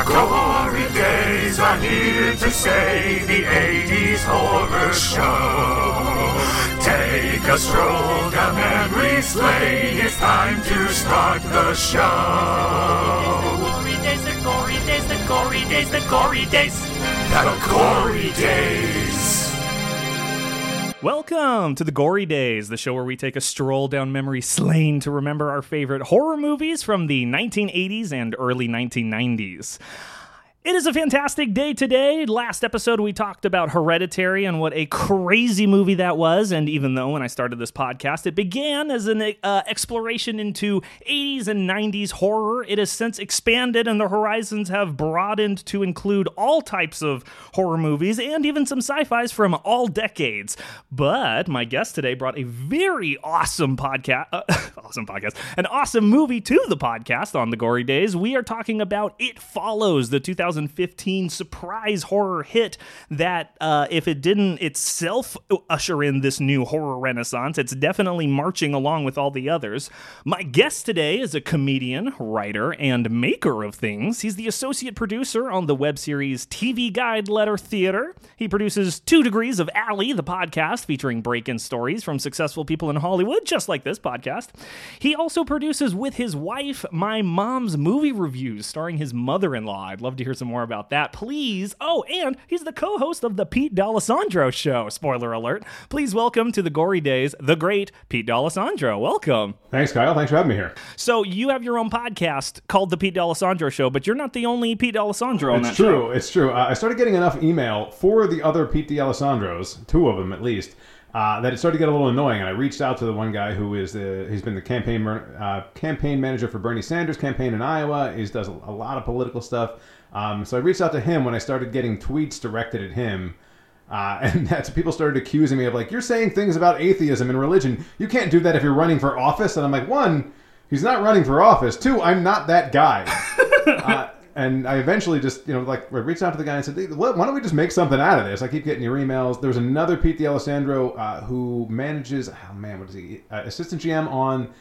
The glory days are here to stay, the 80s horror show. Take a stroll down memory lane, it's time to start the show. Glory days, the glory days, the glory days, the glory days. The glory days. Welcome to the Gory Days, the show where we take a stroll down memory lane to remember our favorite horror movies from the 1980s and early 1990s. It is a fantastic day today. Last episode, we talked about Hereditary and what a crazy movie that was. And even though when I started this podcast, it began as an uh, exploration into 80s and 90s horror, it has since expanded and the horizons have broadened to include all types of horror movies and even some sci fis from all decades. But my guest today brought a very awesome podcast, uh, awesome podcast, an awesome movie to the podcast on the Gory Days. We are talking about It Follows, the 2000. 2015 surprise horror hit that, uh, if it didn't itself usher in this new horror renaissance, it's definitely marching along with all the others. My guest today is a comedian, writer, and maker of things. He's the associate producer on the web series TV Guide Letter Theater. He produces Two Degrees of Alley, the podcast featuring break in stories from successful people in Hollywood, just like this podcast. He also produces with his wife My Mom's Movie Reviews, starring his mother in law. I'd love to hear some more about that, please. Oh, and he's the co host of the Pete D'Alessandro Show. Spoiler alert. Please welcome to the Gory Days, the great Pete D'Alessandro. Welcome. Thanks, Kyle. Thanks for having me here. So, you have your own podcast called The Pete D'Alessandro Show, but you're not the only Pete D'Alessandro on It's that true. show. It's true. Uh, I started getting enough email for the other Pete D'Alessandros, two of them at least, uh, that it started to get a little annoying. And I reached out to the one guy who is the he's been the campaign uh, campaign manager for Bernie Sanders' campaign in Iowa. He does a, a lot of political stuff. Um, so I reached out to him when I started getting tweets directed at him. Uh, and that's people started accusing me of like you're saying things about atheism and religion. You can't do that if you're running for office. And I'm like, one, he's not running for office. Two, I'm not that guy. uh, and I eventually just you know like I reached out to the guy and said, why don't we just make something out of this? I keep getting your emails. There was another Pete D'Alessandro uh, who manages. Oh man, what is he? Uh, assistant GM on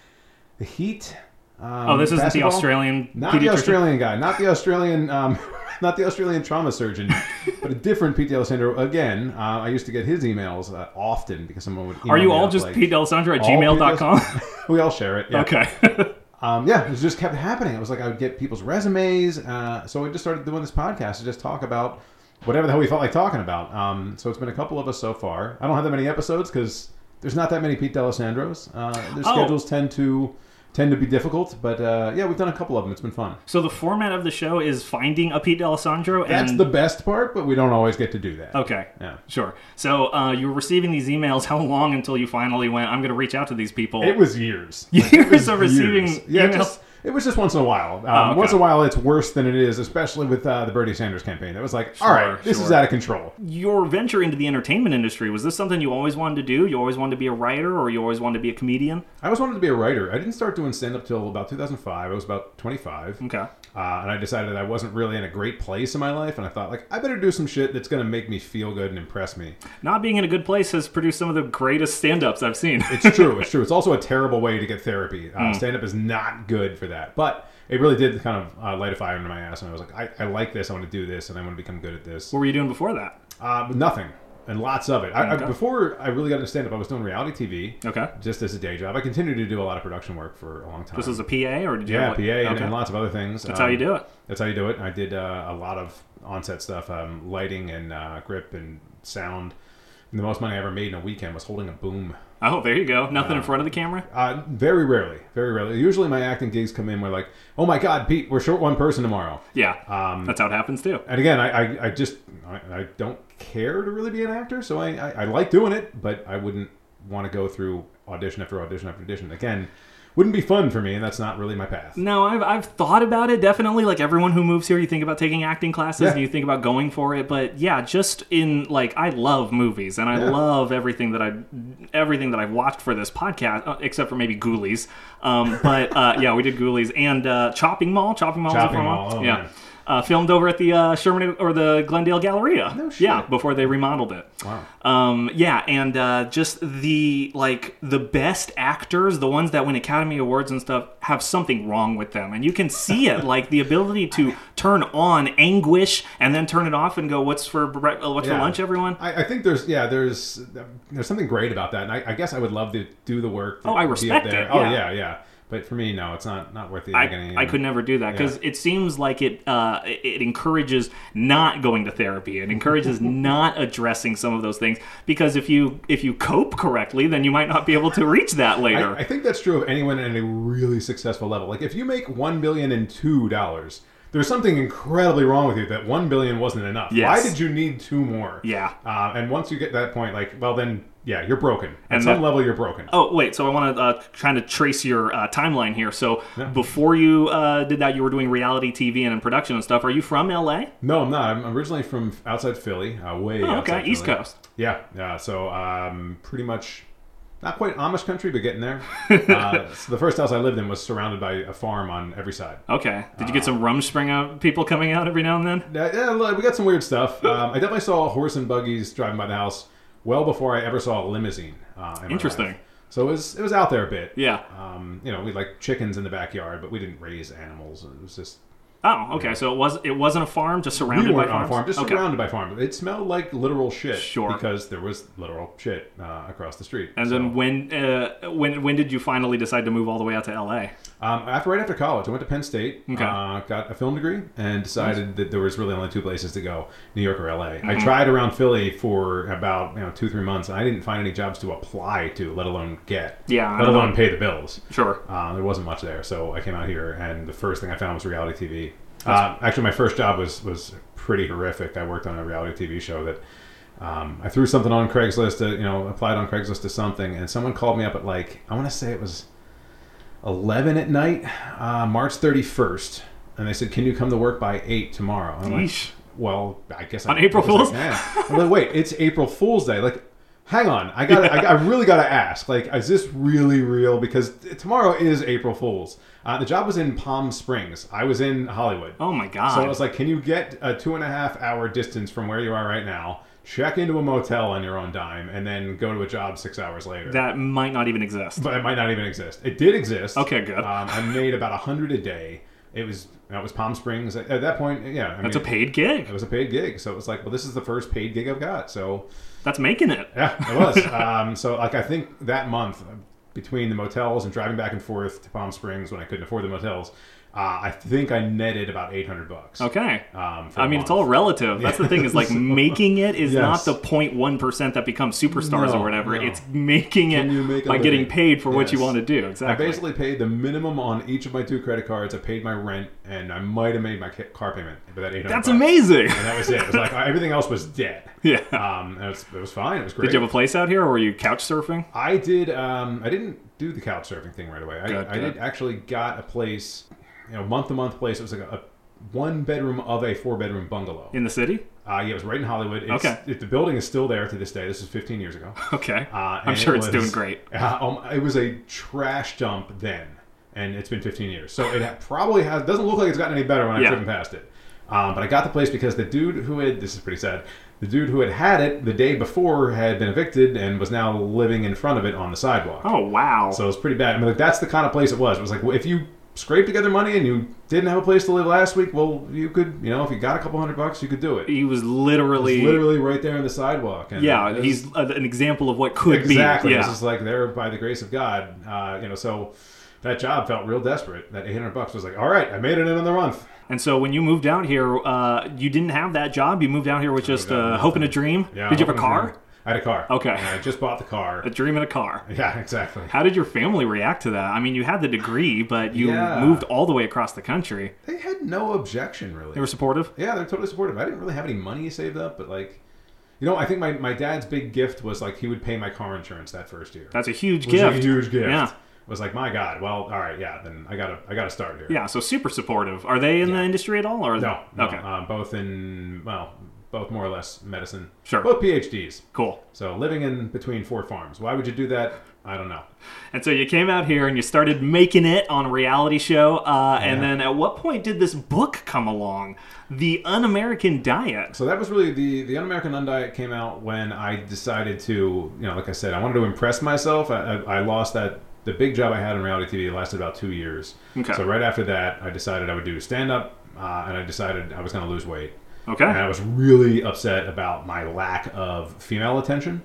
the Heat. Um, Oh, this isn't the. Australian Not the? Australian guy, not the Australian, um, not the Australian trauma surgeon, but a different Pete D'Alessandro. Again, uh, I used to get his emails uh, often because someone would. Email Are you all just like, Pete D'Alessandro at gmail.com? We all share it. Yeah. okay. Um, yeah, it just kept happening. It was like I would get people's resumes. Uh, so we just started doing this podcast to just talk about whatever the hell we felt like talking about. Um, so it's been a couple of us so far. I don't have that many episodes because there's not that many Pete D'Alessandros. Uh, their Oh. schedules tend to tend to be difficult, but uh, yeah, we've done a couple of them. It's been fun. so, the format of the show is finding a Pete D'Alessandro And... That's the best part, but we don't always get to do that. Okay. Yeah. Sure. So uh, you were receiving these emails. How long until you finally went? I'm going to reach out to these people. It was years. Years was of receiving Yeah, emails? just, it was just once in a while. Um, Oh, okay. Once in a while, it's worse than it is, especially with uh, the Bernie Sanders campaign. It was like, all right, this is out of control. Your venture into the entertainment industry was this something you always wanted to do? You always wanted to be a writer, or you always wanted to be a comedian? I always wanted to be a writer. I didn't start doing stand up till about 2005. I was about 25. Okay. Uh, and I decided I wasn't really in a great place in my life. And I thought, like, I better do some shit that's going to make me feel good and impress me. Not being in a good place has produced some of the greatest stand-ups I've seen. It's true. it's true. It's also a terrible way to get therapy. Uh, Stand up is not good for that. But it really did kind of uh, light a fire under my ass. And I was like, I, I like this. I want to do this. And I want to become good at this. what were you doing before that? Uh, nothing. And lots of it. I, Okay. I, before I really got into stand up, I was doing reality TV. Okay. Just as a day job. I continued to do a lot of production work for a long time. This was a PA, or did you? yeah, PA and, and lots of other things. That's how you do it. That's how you do it. I did uh, a lot of on-set stuff, um, lighting and uh, grip and sound. And the most money I ever made in a weekend was holding a boom. Oh, there you go. Nothing in front of the camera. Uh, very rarely, very rarely. Usually, my acting gigs come in where like, "Oh my God, Pete, we're short one person tomorrow." Yeah, Um, that's how it happens too. And again, I, I, I just I, I don't care to really be an actor, so I, I, I like doing it, but I wouldn't want to go through audition after audition after audition. Again, wouldn't be fun for me, and that's not really my path. No, I've, I've thought about it definitely. Like everyone who moves here, you think about taking acting classes Yeah. and you think about going for it. But yeah, just in like I love movies and I Yeah. love everything that I everything that I've watched for this podcast, uh, except for maybe Ghoulies. Um, but uh, yeah, we did Ghoulies and uh, Chopping Mall. Chopping Mall. Chopping Mall, oh, yeah. man. Uh, filmed over at the uh, Sherman or the Glendale Galleria. No shit. Yeah, before they remodeled it. Wow. Um, yeah, and uh, just the like the best actors, the ones that win Academy Awards and stuff, have something wrong with them, and you can see it, like the ability to turn on anguish and then turn it off and go, "What's for bre- uh, what's for lunch, everyone?" I, I think there's yeah there's there's something great about that, and I, I guess I would love to do the work. Oh, I respect there. it, Oh yeah. yeah, yeah. But for me, no, it's not not worth the I. I could never do that because Yeah. it seems like it uh, it encourages not going to therapy. It encourages not addressing some of those things because if you if you cope correctly, then you might not be able to reach that later. I, I think that's true of anyone at a really successful level. Like if you make one billion and two dollars, there's something incredibly wrong with you that one billion wasn't enough. Yes. Why did you need two more? Yeah. Uh, and once you get that point, like, well, then yeah, you're broken. At And some that- level, you're broken. Oh wait, so I want to uh, kind of trace your uh, timeline here. So before you uh, did that, you were doing reality TV and in production and stuff. Are you from LA? No, I'm not. I'm originally from outside Philly, uh, way Oh, outside okay, East Philly. Coast. Yeah, yeah. So um, pretty much not quite Amish country, but getting there. uh, so the first house I lived in was surrounded by a farm on every side. Okay. Did you get some Rumspringa people coming out every now and then? Yeah, yeah, look, we got some weird stuff. Um, I definitely saw horse and buggies driving by the house well before I ever saw a limousine. Uh, in my Interesting. life. So it was it was out there a bit. Yeah. Um, you know, we had like chickens in the backyard, but we didn't raise animals. And it was just Oh, okay. So it was it wasn't a farm, just surrounded we by weren't on a farms. farm, just okay. surrounded by farms. It smelled like literal shit. Sure. Because there was literal shit uh, across the street. And So, then when uh, when when did you finally decide to move all the way out to LA? um, after right after college, I went to Penn State. Okay. Uh, got a film degree and decided that there was really only two places to go: New York or LA. Mm-hmm. I tried around Philly for about you know two three months, and I didn't find any jobs to apply to, let alone get. Yeah, Let alone know. pay the bills. Sure. Uh, there wasn't much there, so I came out here, and the first thing I found was reality TV. Uh, actually, my first job was was pretty horrific. I worked on a reality TV show that um, I threw something on Craigslist, to, you know, applied on Craigslist to something, and someone called me up at like I want to say it was eleven at night, uh, March thirty first, and they said, "Can you come to work by eight tomorrow?" And I'm like, well, I guess On I, April I guess I Fool's? can. I'm like, wait, it's April Fool's Day. Like, hang on, I got, I, I really got to ask. Like, is this really real? Because tomorrow is April Fool's. Uh, the job was in Palm Springs. I was in Hollywood. Oh my god. So I was like, can you get a two and a half hour distance from where you are right now? Check into a motel on your own dime, and then go to a job six hours later. that might not even exist. but it might not even exist. It did exist. Okay, good. Um, I made about a hundred a day. It was that was Palm Springs at, at that point. Yeah, I That's a paid gig. it was a paid gig, so it was like, well, this is the first paid gig I've got. So That's making it. yeah, it was. um, so like I think that month between the motels and driving back and forth to Palm Springs when I couldn't afford the motels, uh, I think I netted about eight hundred bucks. Okay. Um, I mean, it's all relative. That's the thing is like making it is Yes. not the 0.1% that become superstars No, or whatever. no. It's making Can it make by getting paid for what you want to do. I basically paid the minimum on each of my two credit cards. I paid my rent, and I might have made my car payment, but that eight hundred. That's amazing. And that was it. It was like everything else was dead. Yeah. Um, it was, it was fine. It was great. Did you have a place out here or were you couch surfing? I did. Um, I didn't do the couch surfing thing right away. I, Good, I good. did actually got a place, you know, month to month place. It was like a, a one bedroom of a four bedroom bungalow. In the city? Uh, yeah, it was right in Hollywood. It's, Okay. It, the building is still there to this day. This is 15 years ago. Okay. Uh, I'm sure it it's doing great. Uh, um, it was a trash dump then, and it's been 15 years. So it probably has doesn't look like it's gotten any better when I've driven past it. Um, but I got the place because the dude who had this is pretty sad. The dude who had had it the day before had been evicted and was now living in front of it on the sidewalk. Oh, wow. So it was pretty bad. I mean, like, that's the kind of place it was. It was like if you scraped together money and you didn't have a place to live last week, well, you could, you know, if you got a couple hundred bucks, you could do it. he was It's literally. literally right there on the sidewalk. And yeah, he's a, an example of what could be. exactly. be. This Yeah. is like there by the grace of God. Uh, you know, so that job felt real desperate. That 800 bucks was like, all right, I made it in another month. And so when you moved out here, uh, you didn't have that job. You moved out here with just uh, and a dream. Yeah. Did you have a hoping car? I had a car. Okay. And I just bought the car. A dream in a car. Yeah, exactly. How did your family react to that? I mean, you had the degree, but you Yeah. moved all the way across the country. They had no objection really. They were supportive. Yeah, they're totally supportive. I didn't really have any money saved up, but like, you know, I think my, my dad's big gift was like he would pay my car insurance that first year. That's a huge gift. a huge gift. Yeah. Was like, my God. Well, all right, yeah. Then I gotta I gotta start here. Yeah, so super supportive. Are they in the industry at all? Or No. no Okay. Um, both in well, both more or less medicine. Sure. Both PhDs. cool. So living in between four farms. Why would you do that? I don't know. And so you came out here and you started making it on a reality show. Uh, And then at what point did this book come along? The Un American Diet. So that was really the the Un-American Undiet came out when I decided to, you know, like I said, I wanted to impress myself. I, I, I lost that the big job I had on reality TV lasted about two years. Okay. So right after that, I decided I would do stand up, uh, and I decided I was going to lose weight. Okay. And I was really upset about my lack of female attention,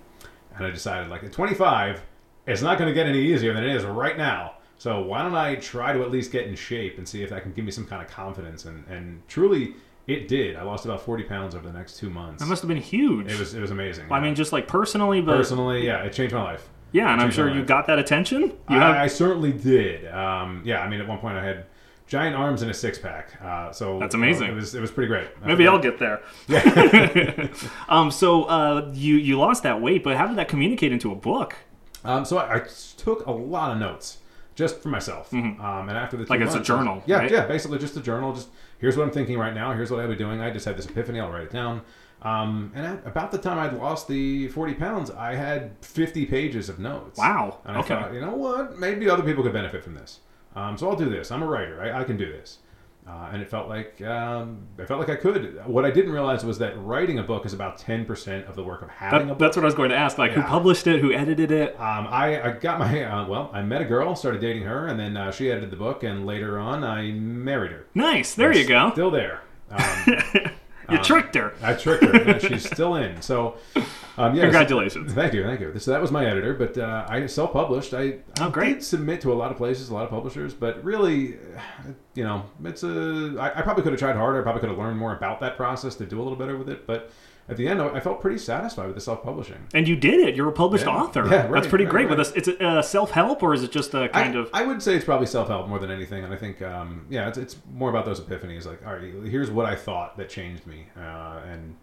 and I decided like at 25, it's not going to get any easier than it is right now. So why don't I try to at least get in shape and see if that can give me some kind of confidence? And and truly, it did. I lost about 40 pounds over the next two months. That must have been huge. It was it was amazing. I mean, just like personally, but personally, yeah, it changed my life. yeah, and I'm sure you got that attention. You I, I certainly did. Um, yeah, I mean, at one point I had giant arms and a six pack. Uh, so That's amazing. It was it was pretty great. maybe I'll get there. um, so uh, you you lost that weight, but how did that communicate into a book? Um, so I, I took a lot of notes just for myself. Um, and after the Mm-hmm. Like it's a months, journal, Yeah, right? yeah, basically just a journal. Just here's what I'm thinking right now. Here's what I'll be doing. I just had this epiphany. I'll write it down. Um, and at about the time I'd lost the 40 pounds, I had 50 pages of notes. Wow. And I Okay. thought, you know what? Maybe other people could benefit from this. Um, so I'll do this. I'm a writer. I, I can do this. Uh, and it felt like um, I felt like I could. What I didn't realize was that writing a book is about 10% of the work of having a That, book. that's what I was going to ask. Like, who published it? Who edited it? Um, I, I got my uh, well. I met a girl, started dating her, and then uh, she edited the book. And later on, I married her. Nice. There you go. Still there. Um, You tricked her. I tricked her, and she's still in. So, um, yeah. Congratulations. Thank you, thank you. So that was my editor, but uh, I self-published. I, Oh, I great. did submit to a lot of places, a lot of publishers, but really, you know, it's a. I, I probably could have tried harder. I probably could have learned more about that process to do a little better with it. But at the end, I felt pretty satisfied with the self-publishing. And you did it. You're a published Yeah. author. Yeah, That's pretty right, great. right. With us, it's a uh, self help, or is it just a kind I, of? I would say it's probably self help more than anything, and I think um, yeah, it's, it's more about those epiphanies. Like, all right, here's what I thought that changed me, uh, and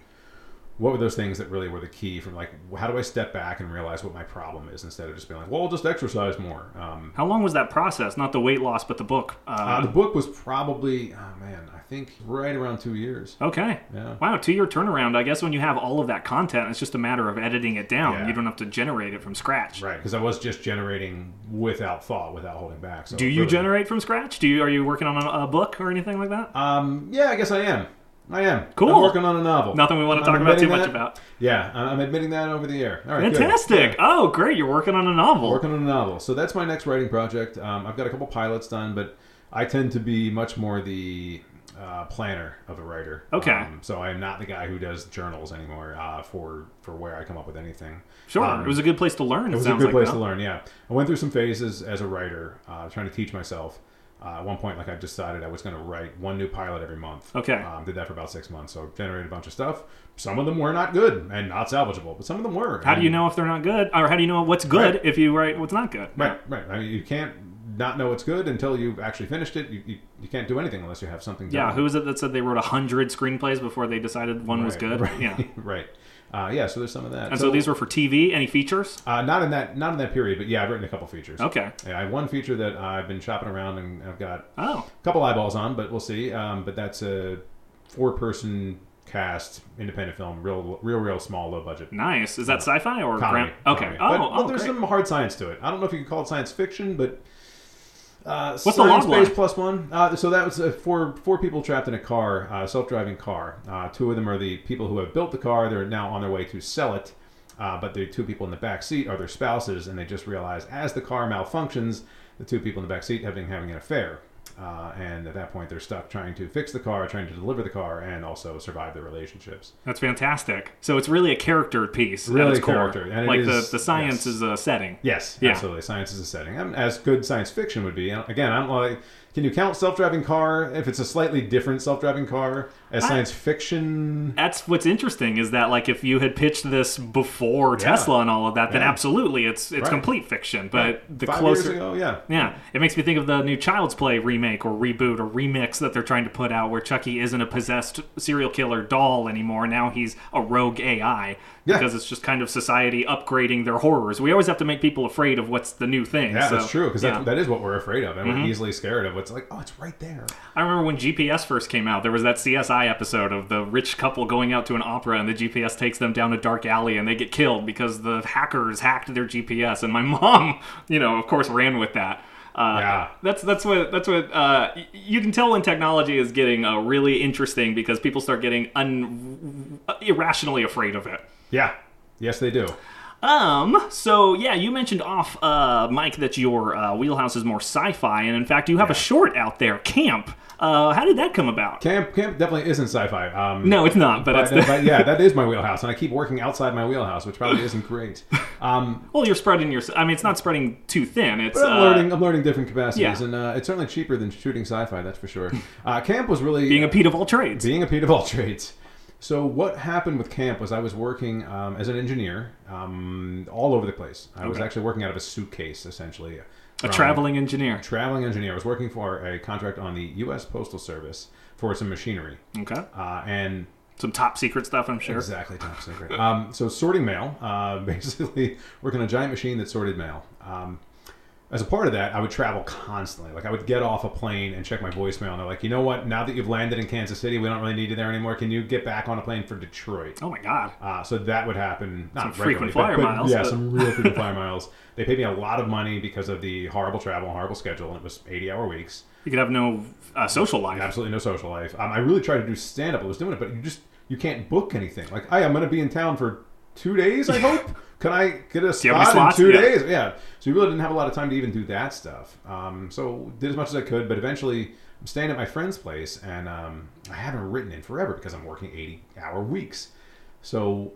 what were those things that really were the key from like how do I step back and realize what my problem is instead of just being like, well, I'll just exercise more. Um, How long was that process? Not the weight loss, but the book. Uh, uh, the book was probably oh man, I think right around two years. okay. Yeah. Wow, two year turnaround. I guess when you have all of that content, it's just a matter of editing it down. Yeah. You don't have to generate it from scratch. Right, because I was just generating without thought, without holding back. So Do you really- generate from scratch? Do you are you working on a, a book or anything like that? Um, yeah, I guess I am. I am. Cool. I'm working on a novel. Nothing we want to I'm talk about too admitting much about. Yeah, I'm admitting that over the air. All right, good. Fantastic. Yeah. Oh, great. You're working on a novel. Working on a novel. So that's my next writing project. Um, I've got a couple pilots done, but I tend to be much more the uh, planner of a writer. Okay. Um, so I am not the guy who does journals anymore uh, for for where I come up with anything. Sure. Um, it was a good place to learn. it was a good like, place though. to learn. Yeah, I went through some phases as a writer, uh, trying to teach myself. Uh, at one point, like I decided I was going to write one new pilot every month. Okay. Um, did that for about six months. So generated a bunch of stuff. Some of them were not good and not salvageable, but some of them were. How do you know if they're not good, or how do you know what's good Right. if you write what's not good? Right, right. I mean, you can't not know what's good until you've actually finished it. You, you, you can't do anything unless you have something. Yeah. done. Who was it that said they wrote a hundred screenplays before they decided one was good? Right, Yeah. right. Uh, yeah. So there's some of that. And so, these were for TV. Any features? uh, not in that not in that period, but yeah, I've written a couple features. Okay. Yeah, I have one feature that I've been shopping around and I've got Oh, a couple eyeballs on, but we'll see. Um, but that's a four-person cast independent film, real, real, real small, low budget. nice. Is that sci-fi or Comedy. gram- Okay. comedy. Oh, but, oh, but there's great. some hard science to it. I don't know if you can call it science fiction, but uh, What's the science based plus one. Uh, so that was uh, four four people trapped in a car, uh, self-driving car. Uh, two of them are the people who have built the car. They're now on their way to sell it. Uh, but the two people in the back seat are their spouses, and they just realize as the car malfunctions, the two people in the back seat have been having an affair. Uh, and at that point, they're stuck trying to fix the car, trying to deliver the car, and also survive their relationships. That's fantastic. So it's really a character piece. at Really its a core. character, and it like is- the the science yes. is a setting. Yes, Yeah. absolutely. Science is a setting, and as good science fiction would be. Again, I'm like, can you count self-driving car if it's a slightly different self-driving car as I- science fiction? That's what's interesting is that like if you had pitched this before Tesla and all of that, then Yeah. absolutely it's it's Right. complete fiction. But the Five closer, ago, yeah, yeah, it makes me think of the new Child's Play remake or reboot or remix that they're trying to put out where Chucky isn't a possessed serial killer doll anymore. Now he's a rogue AI Yeah. because it's just kind of society upgrading their horrors. We always have to make people afraid of what's the new thing. Yeah, so, that's true because yeah. Mm-hmm. that, that is what we're afraid of, and we're easily scared of. What's like, oh, it's right there. I remember when GPS first came out, there was that CSI episode of the rich couple going out to an opera and the GPS takes them down a dark alley and they get killed because the hackers hacked their GPS. And my mom, you know, of course, ran with that. Uh, Yeah. that's that's what that's what uh, you can tell when technology is getting uh, really interesting because people start getting un- irrationally afraid of it. Yeah, yes, they do. Um. So yeah, you mentioned off, uh, mic, that your uh, wheelhouse is more sci-fi, and in fact, you have a short out there, Camp. Uh, how did that come about? Camp, camp definitely isn't sci-fi. Um, No, it's not. But, but, the, but yeah, that is my wheelhouse, and I keep working outside my wheelhouse, which probably isn't great. Um, well, you're spreading your. I mean, it's not spreading too thin. It's I'm uh, learning. I'm learning different capacities, yeah. and uh, it's certainly cheaper than shooting sci-fi. That's for sure. Uh, camp was really being a Pete of all trades. being a Pete of all trades. So what happened with camp was I was working um, as an engineer um, all over the place. I was actually working out of a suitcase, essentially. a traveling engineer. traveling engineer. I was working for a contract on the U.S. Postal Service for some machinery, Okay. uh, and Some top secret stuff, I'm sure. exactly top secret. Um, so sorting mail, uh, basically working on a giant machine that sorted mail. Um, as a part of that, I would travel constantly. Like I would get off a plane and check my voicemail, and they're like, "You know what? Now that you've landed in Kansas City, we don't really need you there anymore. Can you get back on a plane for Detroit?" Oh my God. Uh, so that would happen. Not Some frequent regularly, but- flyer but miles, Yeah, but- some real frequent flyer miles. They paid me a lot of money because of the horrible travel, and horrible schedule, and it was eighty-hour weeks. You could have no uh, social life. Absolutely no social life. Um, I really tried to do stand up. I was doing it, but you just you can't book anything. Like, hey, I'm going to be in town for two days. I hope. Can I get a spot in two Yeah. days? Yeah. So you really didn't have a lot of time to even do that stuff. Um, so did as much as I could, but eventually I'm staying at my friend's place, and um, I haven't written in forever because I'm working 80 hour weeks. So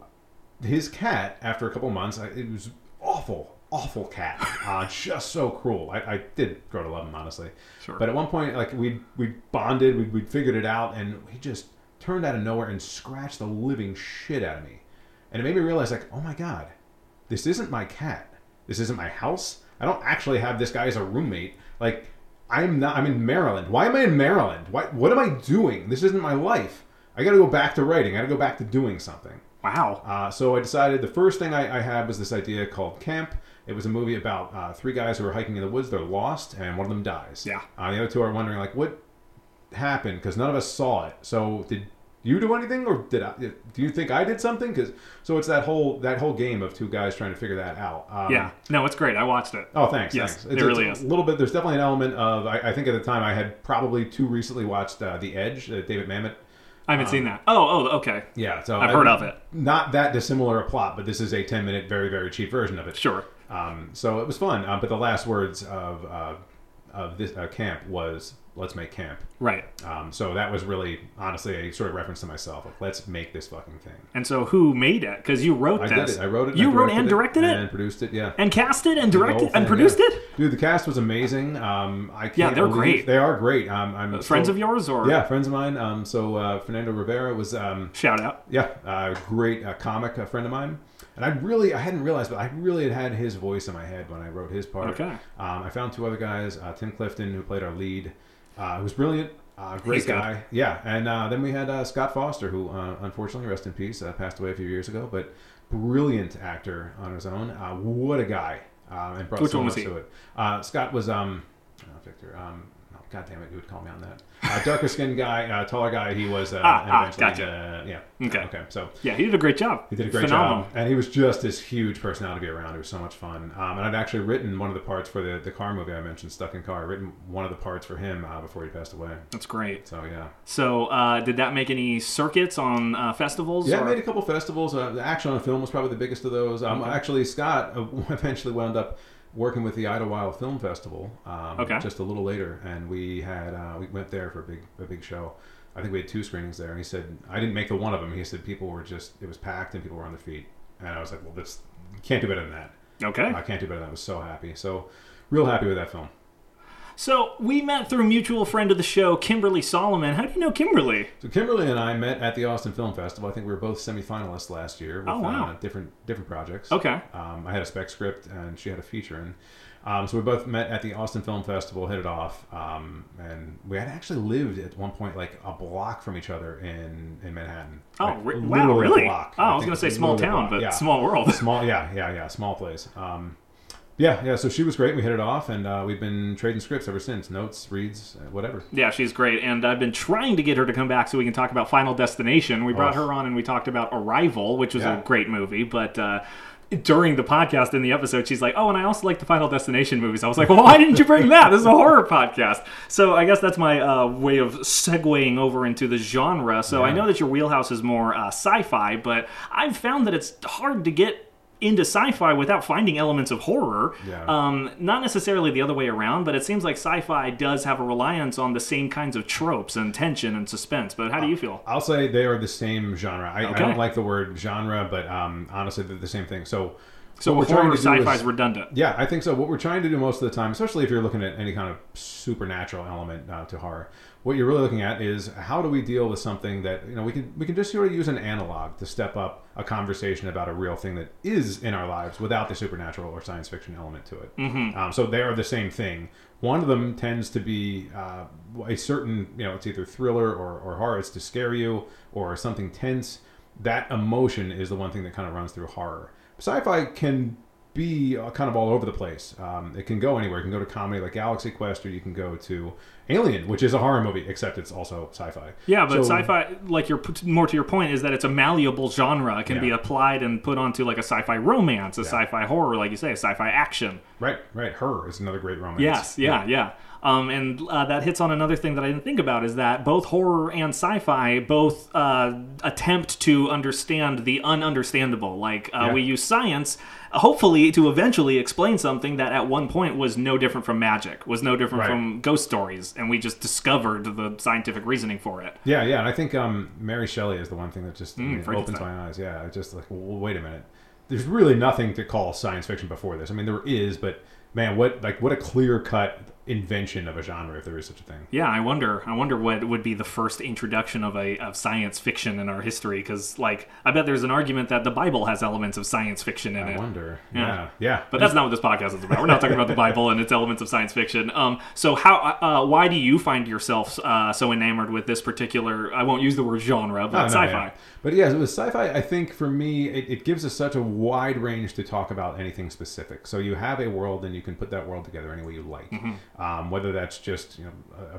his cat, after a couple months, I, it was awful, awful cat. Uh, just so cruel. I, I did grow to love him, honestly. Sure. But at one point, like we we bonded, we we figured it out, and he just turned out of nowhere and scratched the living shit out of me, and it made me realize, like, oh my god, this isn't my cat. This isn't my house. I don't actually have this guy as a roommate. Like, I'm not. I'm in Maryland. Why am I in Maryland? Why? What am I doing? This isn't my life. I got to go back to writing. I got to go back to doing something. Wow. Uh, so I decided the first thing I, I had was this idea called Camp. It was a movie about uh, three guys who are hiking in the woods. They're lost, and one of them dies. Yeah. Uh, the other two are wondering like, what happened? Because none of us saw it. So did you do anything, or did I? Do you think I did something? Because so it's that whole that whole game of two guys trying to figure that out. Um, yeah. No, it's great. I watched it. Oh, thanks. Yes, thanks. it really it's is. a little bit. There's definitely an element of. I, I think at the time I had probably too recently watched uh, The Edge, uh, David Mamet. I haven't seen that. Oh, oh, okay. Yeah, so I've I- heard of it. Not that dissimilar a plot, but this is a 10 minute, very very cheap version of it. Sure. Um, so it was fun. Um, but the last words of uh, of this uh, camp was "Let's make camp." Right. Um, so that was really, honestly, a sort of reference to myself. Like, let's make this fucking thing. And so, who made it? Because you wrote I this. did it. I wrote it. You wrote and directed it, and produced it. Yeah. and cast it, and directed, and produced yeah. it. Dude, the cast was amazing. Um, I can't Yeah, they're believe- great. They are great. Um, I'm Friends so- of yours, or Yeah, friends of mine. Um, so uh, Fernando Rivera was um, Shout out. yeah, a great uh, comic, a friend of mine. And I really, I hadn't realized, but I really had had his voice in my head when I wrote his part. Okay. Um, I found two other guys, uh, Tim Clifton, who played our lead, uh, who's brilliant, uh, great He's good. guy. Yeah, and uh, then we had uh, Scott Foster, who uh, unfortunately, rest in peace, uh, passed away a few years ago, but brilliant actor on his own. Uh, what a guy! And brought Which so was much to it. Uh, Scott was um, oh, Victor. Um, God damn it, you would call me on that. Uh, darker skinned guy, uh, taller guy. He was uh, Ah, ah, gotcha. uh, yeah. Okay. Okay. So Yeah, he did a great job. he did a great Phenomenal. job, and he was just this huge personality to be around. It was so much fun. Um, and I'd actually written one of the parts for the, the car movie I mentioned, Stuck in Car. I'd written one of the parts for him uh, before he passed away. That's great. So yeah, So, uh, did that make any circuits on uh, festivals? yeah, I made a couple festivals. Uh, the action on film was probably the biggest of those. Um, Actually, Scott uh, eventually wound up working with the Idlewild Film Festival. Um, Okay. Just a little later, and we had uh, we went there for a big a big show. I think we had two screenings there, and he said I didn't make the one of them. He said people were just it was packed and people were on their feet, and I was like, well, this can't do better than that. Okay. I can't do better than that. I was so happy. So, real happy with that film. So we met through a mutual friend of the show, Kimberly Solomon. How do you know Kimberly? So, Kimberly and I met at the Austin Film Festival. I think we were both semifinalists last year with Oh, wow. uh, different different projects. Okay. Um, I had a spec script and she had a feature, and Um, so we both met at the Austin Film Festival, hit it off, um, and we had actually lived at one point like a block from each other in in Manhattan. Oh, Like, re- wow, really? block. Oh, I was gonna say small town, but small world. Small, yeah, yeah, yeah, small place. Um, yeah, yeah. So she was great. We hit it off, and uh, we've been trading scripts ever since. Notes, reads, uh, whatever. Yeah, she's great, and I've been trying to get her to come back so we can talk about Final Destination. We brought Oh. her on and we talked about Arrival, which was Yeah. a great movie, but. Uh, during the podcast in the episode, she's like, "Oh, and I also like the Final Destination movies." I was like, "Well, why didn't you bring that? This is a horror podcast." So I guess that's my uh, way of segueing over into the genre. So I know that your wheelhouse is more uh, sci-fi, but I've found that it's hard to get into sci-fi without finding elements of horror. Yeah. Um, not necessarily the other way around, but it seems like sci-fi does have a reliance on the same kinds of tropes and tension and suspense. But how do you feel? I'll say they are the same genre. I, I don't like the word genre, but um, honestly, they're the same thing. So, So what we're horror trying to do sci-fi is is- redundant. Yeah, I think so. What we're trying to do most of the time, especially if you're looking at any kind of supernatural element uh, to horror, what you're really looking at is how do we deal with something that you know we can we can just sort of use an analog to step up a conversation about a real thing that is in our lives without the supernatural or science fiction element to it. Mm-hmm. Um, so they are the same thing. One of them tends to be uh, a certain you know it's either thriller or, or horror. It's to scare you or something tense. That emotion is the one thing that kind of runs through horror. Sci-fi can be uh, kind of all over the place. Um, it can go anywhere. It can go to comedy like Galaxy Quest, or you can go to Alien, which is a horror movie, except it's also sci-fi. Yeah, but So- sci-fi, like your more to your point, is that it's a malleable genre. It can be applied and put onto like a sci-fi romance, a Yeah. sci-fi horror, like you say, a sci-fi action. Right, right. Her is another great romance. Yes, yeah, yeah. Um, and uh, that hits on another thing that I didn't think about is that both horror and sci-fi both uh, attempt to understand the ununderstandable. Like uh, Yeah. we use science, hopefully, to eventually explain something that at one point was no different from magic, was no different Right. from ghost stories, and we just discovered the scientific reasoning for it. Yeah, yeah, and I think um, Mary Shelley is the one thing that just I mean, opens my eyes. Yeah, just like, well, wait a minute. There's really nothing to call science fiction before this. I mean, there is, but man, what like what a clear cut invention of a genre, if there is such a thing. Yeah, I wonder. I wonder what would be the first introduction of a of science fiction in our history. Because, like, I bet there's an argument that the Bible has elements of science fiction in I it. wonder. Yeah. Yeah, yeah. But that's not what this podcast is about. We're not talking about the Bible and its elements of science fiction. Um, so how, uh, why do you find yourself uh, so enamored with this particular? I won't use the word genre, but Oh, no, sci-fi. yeah. But yeah, with sci-fi, I think for me, it, it gives us such a wide range to talk about anything specific. So you have a world, and you can put that world together any way you like. Mm-hmm. Um, whether that's just you know,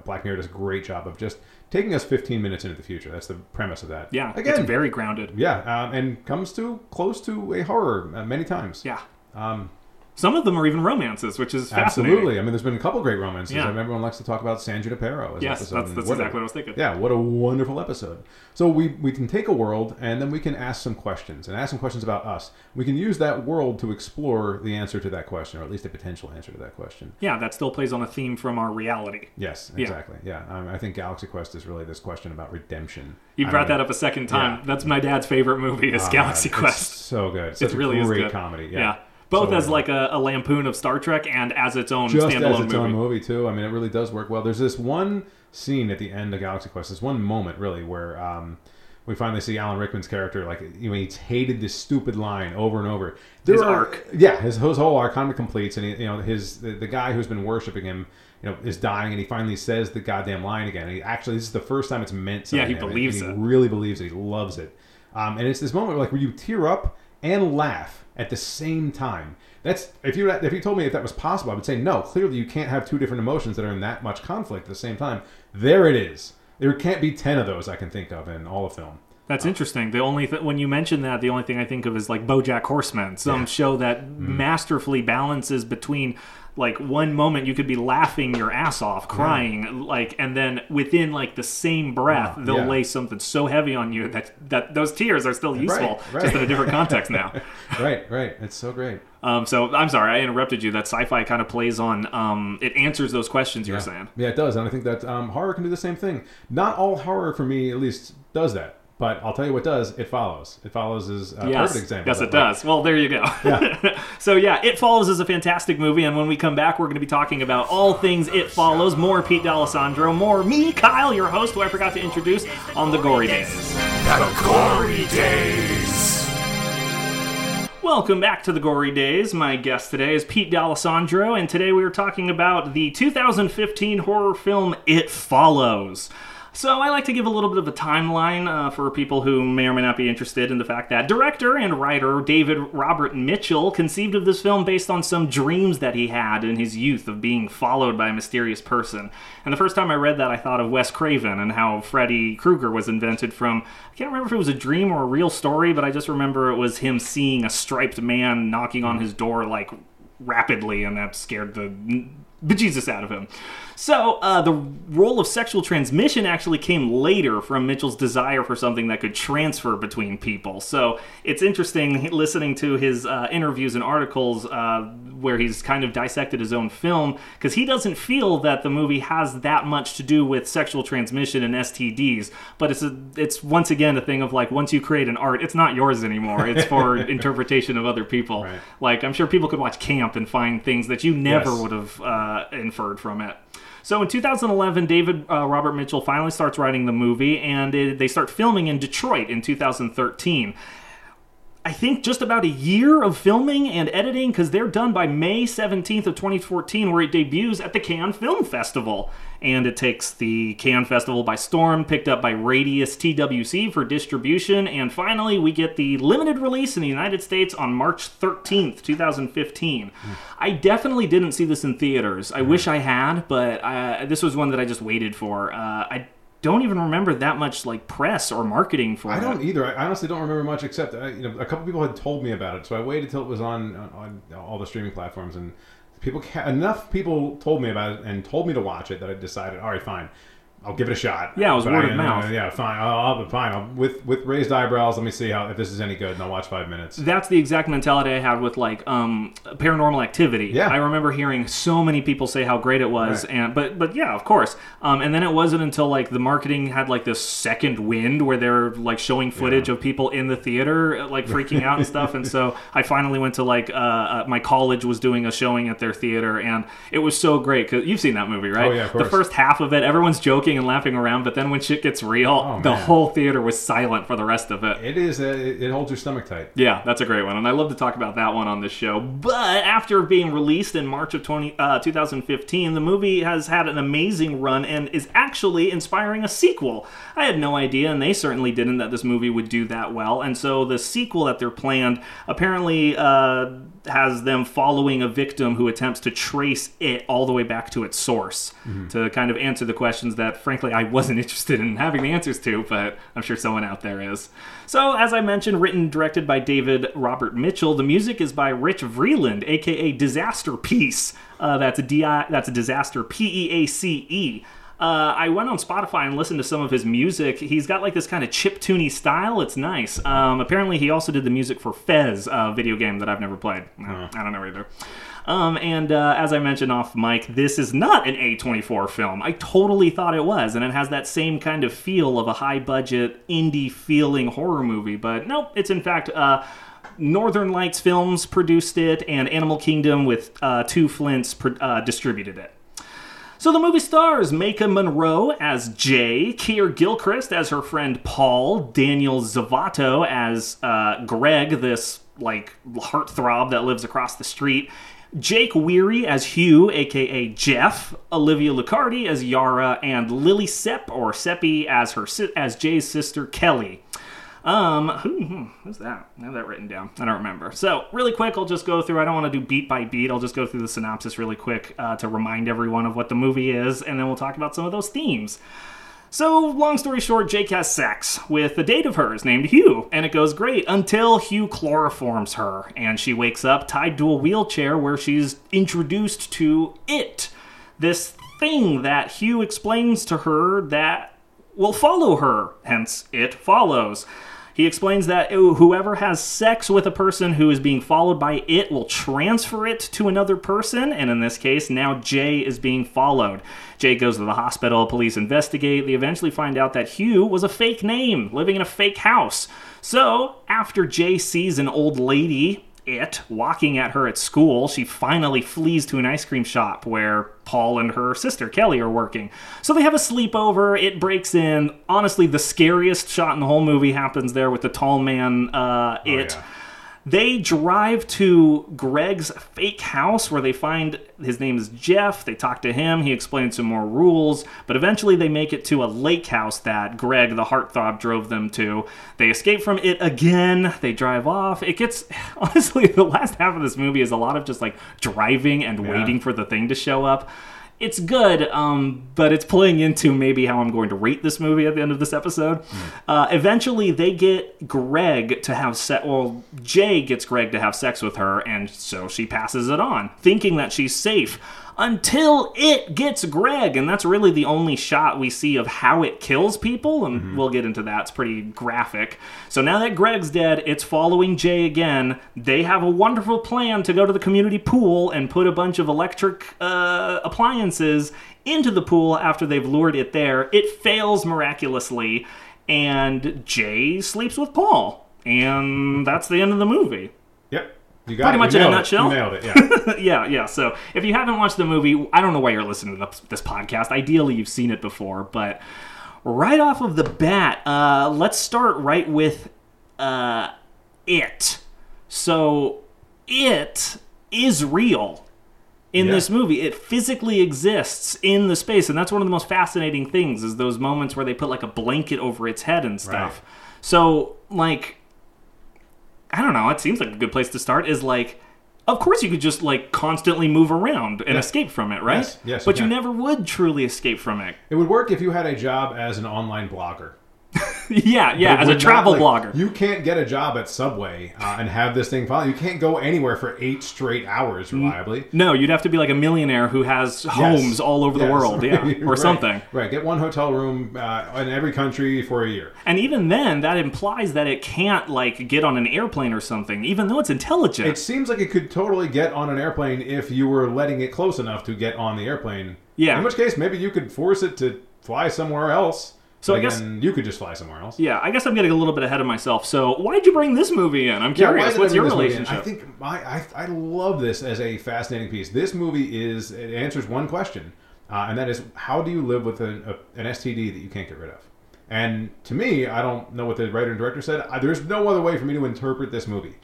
Black Mirror does a great job of just taking us 15 minutes into the future. That's the premise of that. Yeah, again, it's very grounded. yeah, um, and comes to close to a horror uh, many times. Yeah. Um, Some of them are even romances, which is fascinating. Absolutely. I mean, there's been a couple great romances. Yeah. I mean, everyone likes to talk about San Junipero. As Yes, episode, that's- that's what a- exactly what I was thinking. Yeah, what a wonderful episode. So we we can take a world and then we can ask some questions and ask some questions about us. We can use that world to explore the answer to that question, or at least a potential answer to that question. Yeah, that still plays on a theme from our reality. Yes, exactly. Yeah, um, I think Galaxy Quest is really this question about redemption. You brought that up a second time. Yeah. That's my dad's favorite movie is ah, Galaxy Quest. so good. Such it a really is great good. comedy. Yeah. Yeah. Both So as like a, a lampoon of Star Trek and as its own just standalone as its movie. own movie too. I mean, it really does work well. There's this one scene at the end of Galaxy Quest. This one moment really where um, we finally see Alan Rickman's character like you know he's hated this stupid line over and over. There His are- arc. yeah, his, his whole arc kind of completes, and he, you know his the, the guy who's been worshiping him. You know, is dying, and he finally says the goddamn line again. And he actually, this is the first time it's meant. Yeah, he to him, and believes he it. really believes it. He loves it. Um, and it's this moment where, like where you tear up and laugh at the same time. That's if you if you told me if that was possible, I would say no. Clearly, you can't have two different emotions that are in that much conflict at the same time. There it is. There can't be ten of those I can think of in all of film. That's interesting. The only th- when you mention that, the only thing I think of is like BoJack Horseman, some Yeah. Mm. show that masterfully balances between like one moment you could be laughing your ass off, crying, like, and then within like the same breath, Yeah. they'll Yeah. lay something so heavy on you that that those tears are still useful, right. just in a different context now. right, right. It's so great. Um, so I'm sorry, I interrupted you. That sci-fi kind of plays on. Um, it answers those questions you're yeah. saying. Yeah, it does, and I think that um, horror can do the same thing. Not all horror, for me at least, does that. But I'll tell you what does. It follows. It follows is a Yes, perfect example. yes, it that. does. Well, there you go. Yeah. so yeah, It Follows is a fantastic movie, and when we come back, we're going to be talking about all things It Follows, more Pete D'Alessandro, more me, Kyle, your host, who I forgot to introduce on the Gory Days. The Gory Days. Welcome back to the Gory Days. My guest today is Pete D'Alessandro, and today we are talking about the 2015 horror film It Follows. So, I like to give a little bit of a timeline uh, for people who may or may not be interested in the fact that director and writer David Robert Mitchell conceived of this film based on some dreams that he had in his youth of being followed by a mysterious person. And the first time I read that, I thought of Wes Craven and how Freddy Krueger was invented from, I can't remember if it was a dream or a real story, but I just remember it was him seeing a striped man knocking on his door like rapidly, and that scared the bejesus out of him. So, uh, the role of sexual transmission actually came later from Mitchell's desire for something that could transfer between people. So, it's interesting listening to his uh, interviews and articles uh, where he's kind of dissected his own film because he doesn't feel that the movie has that much to do with sexual transmission and STDs. But it's a, it's once again a thing of like once you create an art, it's not yours anymore. It's for interpretation of other people. Right. Like I'm sure people could watch Camp and find things that you never Yes. would have uh, inferred from it. So in 2011, David uh, Robert Mitchell finally starts writing the movie, and it, they start filming in Detroit in 2013. I think just about a year of filming and editing because they're done by May 17th of 2014, where it debuts at the Cannes Film Festival. And it takes the Cannes Festival by storm, picked up by Radius TWC for distribution, and finally we get the limited release in the United States on March 13th, 2015. I definitely didn't see this in theaters. I wish I had, but uh, this was one that I just waited for. Uh, I don't even remember that much like press or marketing for I it. I don't either. I honestly don't remember much except uh, you know a couple people had told me about it, so I waited till it was on on, on all the streaming platforms, and people enough people told me about it and told me to watch it that I decided, all right, fine, I'll give it a shot. Yeah, it was But word I- of mouth. Yeah, fine. I'll, I'll fine. I'll, with with raised eyebrows, let me see how if this is any good, and I'll watch five minutes. that's the exact mentality I had with like um, paranormal activity. Yeah. I remember hearing so many people say how great it was, Right. and but but yeah, of course. Um, and then it wasn't until like the marketing had like this second wind where they're like showing footage Yeah. of people in the theater like freaking out and stuff. And so I finally went to like uh, uh, my college was doing a showing at their theater, and it was so great because you've seen that movie, right? Oh, yeah, of The first half of it, everyone's joking and laughing around, but then when shit gets real, Oh, the whole theater was silent for the rest of it. It is. Uh, it, it holds your stomach tight. Yeah, that's a great one, and I love to talk about that one on this show. But after being released in March of 20, uh, 2015, the movie has had an amazing run and is actually inspiring a sequel. I had no idea, and they certainly didn't, that this movie would do that well. And so the sequel that they're planned apparently uh, has them following a victim who attempts to trace it all the way back to its source to kind of answer the questions that, frankly, I wasn't interested in having the answers to, but I'm sure someone out there is. So, as I mentioned, written and directed by David Robert Mitchell, the music is by Rich Vreeland, aka Disasterpeace. Uh, that's a D-I, that's a disaster P E A C E. Uh, I went on Spotify and listened to some of his music. He's got like this kind of chip tuney style. It's nice. Um, apparently, he also did the music for Fez, a video game that I've never played. I don't know either. Um, and uh, as I mentioned off mic, this is not an A24 film. I totally thought it was, and it has that same kind of feel of a high budget, indie feeling horror movie. But nope, it's in fact. Uh, Northern Lights Films produced it, and Animal Kingdom with uh, Two Flints pro- uh, distributed it. So the movie stars Maika Monroe as Jay, Keir Gilchrist as her friend Paul, Daniel Zovatto as uh, Greg, this like heartthrob that lives across the street, Jake Weary as Hugh, aka Jeff, Olivia Luccardi as Yara, and Lily Sepp or Seppi as her as Jay's sister Kelly. Um, who, hmm, who's that? I have that written down. I don't remember. So, really quick, I'll just go through. I don't want to do beat by beat. I'll just go through the synopsis really quick uh, to remind everyone of what the movie is, and then we'll talk about some of those themes. So, long story short, Jake has sex with a date of hers named Hugh, and it goes great until Hugh chloroforms her, and she wakes up tied to a wheelchair where she's introduced to it. This thing that Hugh explains to her that will follow her, hence, it follows. He explains that whoever has sex with a person who is being followed by it will transfer it to another person, and in this case, now Jay is being followed. Jay goes to the hospital, police investigate, they eventually find out that Hugh was a fake name, living in a fake house. So, after Jay sees an old lady, it, walking at her at school, she finally flees to an ice cream shop where Paul and her sister Kelly are working. So they have a sleepover. It breaks in. Honestly, the scariest shot in the whole movie happens there with the tall man, uh, it. yeah. They drive to Greg's fake house where they find his name is Jeff. They talk to him. He explains some more rules, but eventually they make it to a lake house that Greg, the heartthrob, drove them to. They escape from it again. They drive off. It gets honestly the last half of this movie is a lot of just like driving and waiting for the thing to show up it's good, um, but it's playing into maybe how I'm going to rate this movie at the end of this episode. Uh, eventually, they get Greg to have sex. Well, Jay gets Greg to have sex with her, and so she passes it on, thinking that she's safe. Until it gets Greg, and that's really the only shot we see of how it kills people, and we'll get into that. It's pretty graphic. So now that Greg's dead, it's following Jay again. They have a wonderful plan to go to the community pool and put a bunch of electric uh, appliances into the pool after they've lured it there. It fails miraculously, and Jay sleeps with Paul. And that's the end of the movie. You got Pretty it. much in a nutshell. Nailed it. Yeah. yeah, yeah. So if you haven't watched the movie, I don't know why you're listening to this, this podcast. Ideally, you've seen it before, but right off of the bat, uh, let's start right with uh, it. So it is real in Yeah. this movie. It physically exists in the space, and that's one of the most fascinating things is those moments where they put like a blanket over its head and stuff. Right. So like I don't know, it seems like a good place to start is like of course you could just like constantly move around and escape from it, right? Yes, yes, but you never would truly escape from it. It would work if you had a job as an online blogger. yeah, yeah, as a travel not, like, blogger. You can't get a job at Subway uh, and have this thing follow. You can't go anywhere for eight straight hours reliably. no, you'd have to be like a millionaire who has homes Yes. all over the world, yeah, or Right. something. Right. Get one hotel room uh, in every country for a year. And even then, that implies that it can't like get on an airplane or something, even though it's intelligent. It seems like it could totally get on an airplane if you were letting it close enough to get on the airplane. Yeah. In which case, maybe you could force it to fly somewhere else. So But I guess- you could just fly somewhere else. yeah, I guess I'm getting a little bit ahead of myself. So why'd you bring this movie in? I'm curious. did I What's your this movie in? relationship? I think my, I, I love this as a fascinating piece. This movie is it answers one question, uh, and that is how do you live with an, a, an STD that you can't get rid of? And to me, I don't know what the writer and director said. I, there's no other way for me to interpret this movie.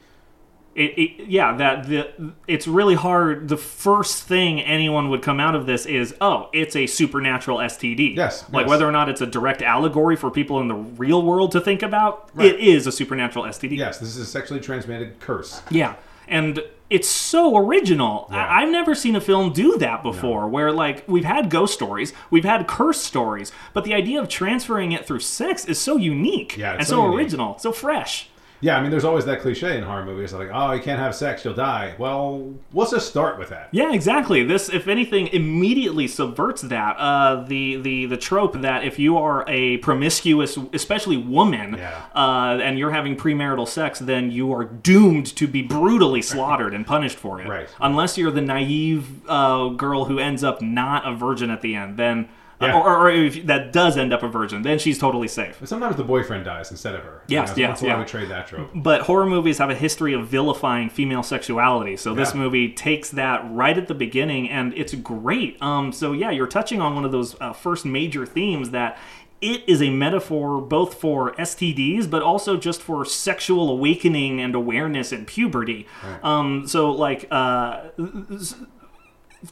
It, it, yeah, that the it's really hard. The first thing anyone would come out of this is, oh, it's a supernatural STD. Yes, like yes. whether or not it's a direct allegory for people in the real world to think about, Right. it is a supernatural STD. Yes, this is a sexually transmitted curse. Yeah. And it's so original. Yeah. I- I've never seen a film do that before, where like we've had ghost stories, we've had curse stories, but the idea of transferring it through sex is so unique Yeah, it's and so so, original, so fresh. Yeah, I mean, there's always that cliche in horror movies like, oh, you can't have sex, you'll die. Well, let's just start with that. Yeah, exactly. This, if anything, immediately subverts that. Uh, the the the trope that if you are a promiscuous, especially woman, Yeah. uh, and you're having premarital sex, then you are doomed to be brutally slaughtered and punished for it. Right. Unless you're the naive uh, girl who ends up not a virgin at the end, then. Yeah. Or, or if that does end up a virgin, then she's totally safe. But sometimes the boyfriend dies instead of her. Yes, You know, yes, once in a while yeah. we trade that trope. But horror movies have a history of vilifying female sexuality. So this Yeah. movie takes that right at the beginning, and it's great. Um, so yeah, you're touching on one of those uh, first major themes that it is a metaphor both for STDs, but also just for sexual awakening and awareness and puberty. Um, so like. Uh,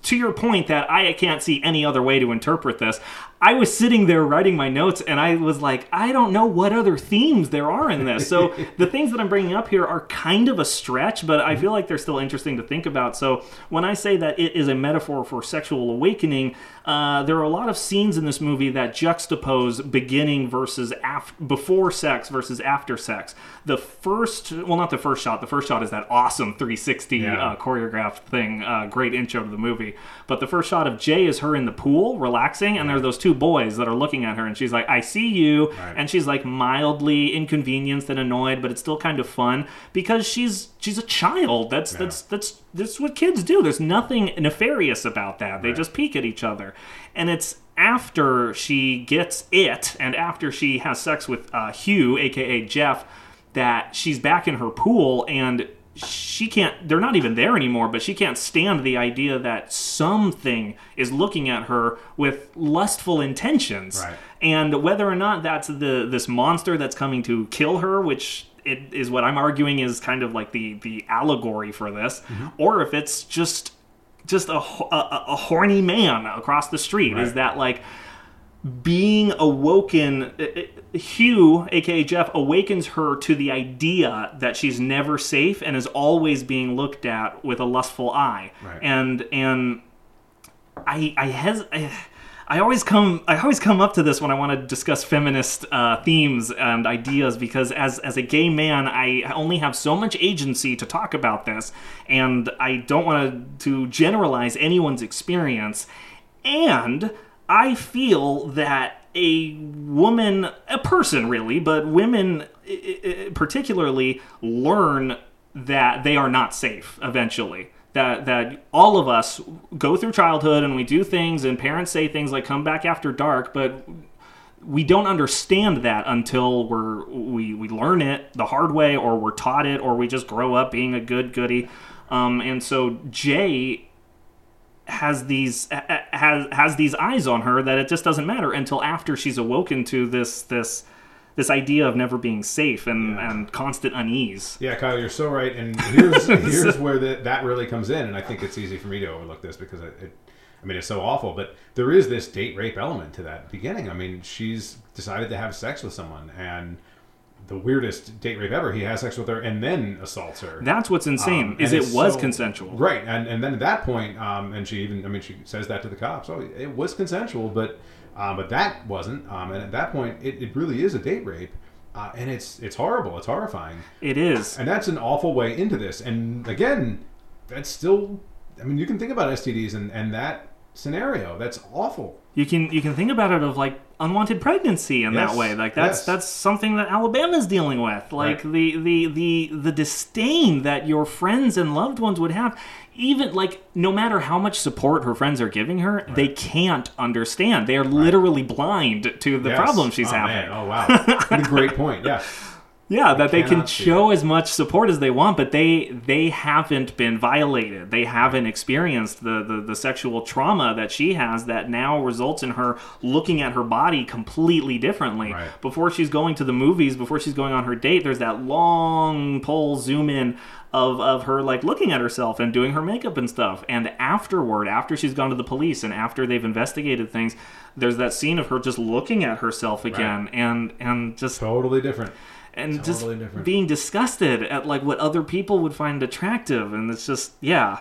to your point that I can't see any other way to interpret this, I was sitting there writing my notes and I was like, I don't know what other themes there are in this. So the things that I'm bringing up here are kind of a stretch, but I feel mm-hmm. like they're still interesting to think about. So when I say that it is a metaphor for sexual awakening, uh, there are a lot of scenes in this movie that juxtapose beginning versus af- before sex versus after sex. The first, well, not the first shot. The first shot is that awesome 360 Yeah. uh, choreographed thing. Uh, great intro to the movie. But the first shot of Jay is her in the pool relaxing, and there are those two boys that are looking at her, and she's like, "I see you," Right. and she's like mildly inconvenienced and annoyed, but it's still kind of fun because she's she's a child. That's that's that's that's what kids do. There's nothing nefarious about that. They Right. just peek at each other, and it's after she gets it, and after she has sex with uh, Hugh, aka Jeff, that she's back in her pool and she can't they're not even there anymore but she can't stand the idea that something is looking at her with lustful intentions Right. and whether or not that's the this monster that's coming to kill her which it is what I'm arguing is kind of like the the allegory for this, mm-hmm. or if it's just just a, a, a- horny man across the street. Is that like being awoken? Hugh, aka Jeff, awakens her to the idea that she's never safe and is always being looked at with a lustful eye, Right. and and I I hes I, I always come I always come up to this when I want to discuss feminist uh, themes and ideas because as as a gay man I only have so much agency to talk about this and I don't want to generalize anyone's experience. And I feel that a woman a person really but women particularly learn that they are not safe eventually that that all of us go through childhood and we do things and parents say things like come back after dark but we don't understand that until we're we, we learn it the hard way or we're taught it or we just grow up being a good goody. Um, and so jay has these has has these eyes on her that it just doesn't matter until after she's awoken to this this this idea of never being safe and, and constant unease Yeah, Kyle, you're so right. And here's here's where the, that really comes in. And I think it's easy for me to overlook this because it, it, I mean, it's so awful. But there is this date rape element to that beginning. I mean, she's decided to have sex with someone, and the weirdest date rape ever. He has sex with her and then assaults her. that's what's insane Um, is it was so- consensual right? And and then at that point, um, and she even, I mean, she says that to the cops. Oh, it was consensual, but um, but that wasn't. Um, and at that point, it, it really is a date rape, uh, and it's it's horrible. It's horrifying. it is And that's an awful way into this. And again, that's still, I mean, you can think about STDs and, and that scenario. That's awful. You can you can think about it of like unwanted pregnancy in Yes, that way. Like that's yes. that's something that Alabama's dealing with. Like Right. the, the the the disdain that your friends and loved ones would have. Even like no matter how much support her friends are giving her, they can't understand. They are literally blind to the Yes. problem she's oh, having. Man. Oh, wow. great point. Yeah. Yeah, that they can show as much support as they want, but they they haven't been violated. They haven't experienced the, the the sexual trauma that she has that now results in her looking at her body completely differently. Right. Before she's going to the movies, before she's going on her date, there's that long pull zoom in of of her like looking at herself and doing her makeup and stuff. And afterward, after she's gone to the police and after they've investigated things, there's that scene of her just looking at herself again and and just Totally different. And Totally just different. being disgusted at like what other people would find attractive and it's just yeah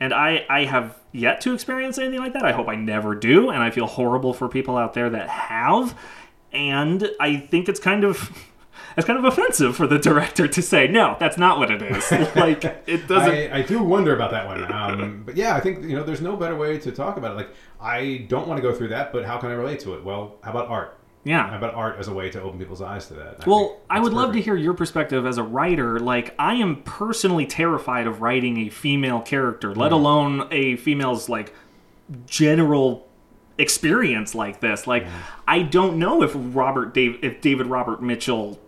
and i i have yet to experience anything like that i hope i never do and i feel horrible for people out there that have and i think it's kind of it's kind of offensive for the director to say no that's not what it is like it doesn't I, I do wonder about that one. Um, but yeah, I think, you know, there's no better way to talk about it. Like, I don't want to go through that, but how can I relate to it? Well, how about art? Yeah about art as a way to open people's eyes to that? I Well, I would love to hear your perspective as a writer. Like, I am personally terrified of writing a female character, let Mm-hmm. alone a female's like general experience like this. Like, I don't know if Robert Dave, if David Robert Mitchell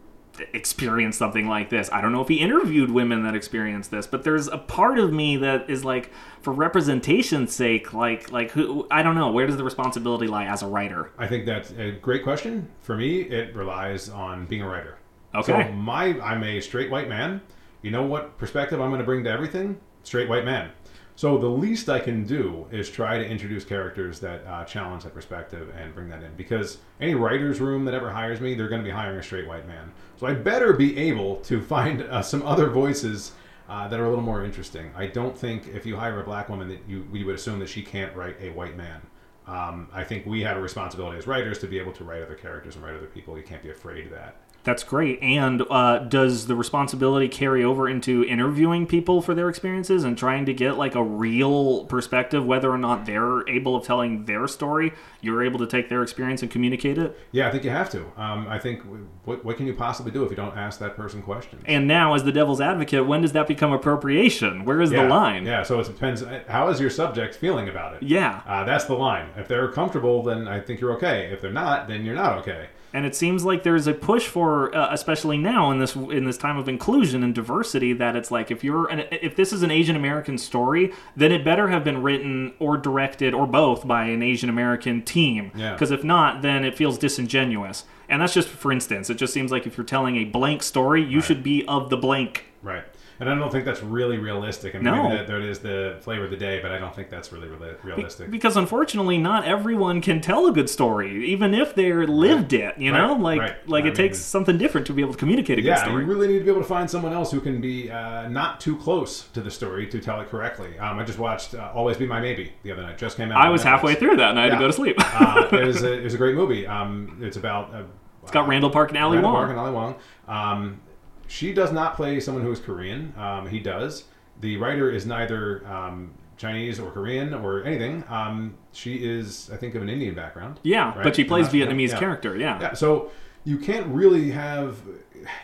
experienced something like this. I don't know if he interviewed women that experienced this, but there's a part of me that is like, for representation's sake, like, like who? I don't know. Where does the responsibility lie as a writer? I think that's a great question. For me, it relies on being a writer. Okay. So my, I'm a straight white man. You know what perspective I'm going to bring to everything? Straight white man. So the least I can do is try to introduce characters that uh, challenge that perspective and bring that in. Because any writer's room that ever hires me, they're going to be hiring a straight white man. So I better be able to find uh, some other voices uh, that are a little more interesting. I don't think if you hire a black woman that you we would assume that she can't write a white man. Um, I think we have a responsibility as writers to be able to write other characters and write other people. You can't be afraid of that. That's great. And uh, does the responsibility carry over into interviewing people for their experiences and trying to get like a real perspective, whether or not they're able of telling their story? You're able to take their experience and communicate it. Yeah, I think you have to. Um, I think what, what can you possibly do if you don't ask that person questions? And now, as the devil's advocate, when does that become appropriation? Where is yeah, the line? Yeah, so it depends. How is your subject feeling about it? Yeah. Uh, that's the line. If they're comfortable, then I think you're okay. If they're not, then you're not okay. And it seems like there's a push for uh, especially now in this in this time of inclusion and diversity, that it's like if you're an, if this is an Asian American story, then it better have been written or directed or both by an Asian American team. Yeah. Because if not, then it feels disingenuous. And that's just for instance. It just seems like if you're telling a blank story, you should be of the blank. Right. And I don't think that's really realistic. I mean, No. maybe that, that is the flavor of the day, but I don't think that's really reali- realistic. Because unfortunately, not everyone can tell a good story, even if they're lived it. You know, Right, like right. like I it takes something different to be able to communicate a good yeah, story. you really need to be able to find someone else who can be uh, not too close to the story to tell it correctly. Um, I just watched uh, Always Be My Maybe the other night. Just came out. I was Netflix. halfway through that and I had to go to sleep. uh, it, was a, it was a great movie. Um, it's about. Uh, it's got Randall Park and Ali Randall Wong. Park and Ali Wong. Um, she does not play someone who is Korean. Um, he does. The writer is neither um, Chinese or Korean or anything. Um, she is, I think, of an Indian background. Yeah, right? but she plays yeah, Vietnamese yeah. character. Yeah. Yeah, so you can't really have,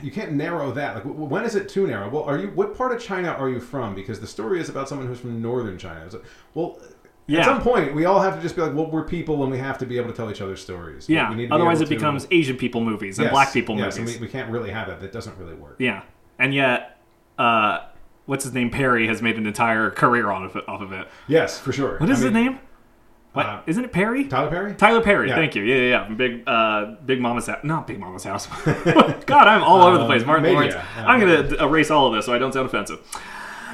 you can't narrow that. Like, when is it too narrow? Well, are you? What part of China are you from? Because the story is about someone who's from northern China. Well. Yeah. At some point, we all have to just be like, well, we're people, and we have to be able to tell each other stories. We- Yeah. we need to be Otherwise, able it to- becomes Asian people movies and Yes, black people yes, movies. and we, we can't really have that. That doesn't really work. Yeah, and yet, uh, what's his name? Perry has made an entire career of off of it. Yes, for sure. What is his name? What uh, not it Perry? Tyler Perry. Tyler Perry. Yeah. Thank you. Yeah, yeah, yeah. Big, uh, Big Mama's house. Not Big Mama's house. God, I'm all over the Um, place. Martin maybe, Lawrence. yeah. I'm gonna erase all of this so I don't sound offensive.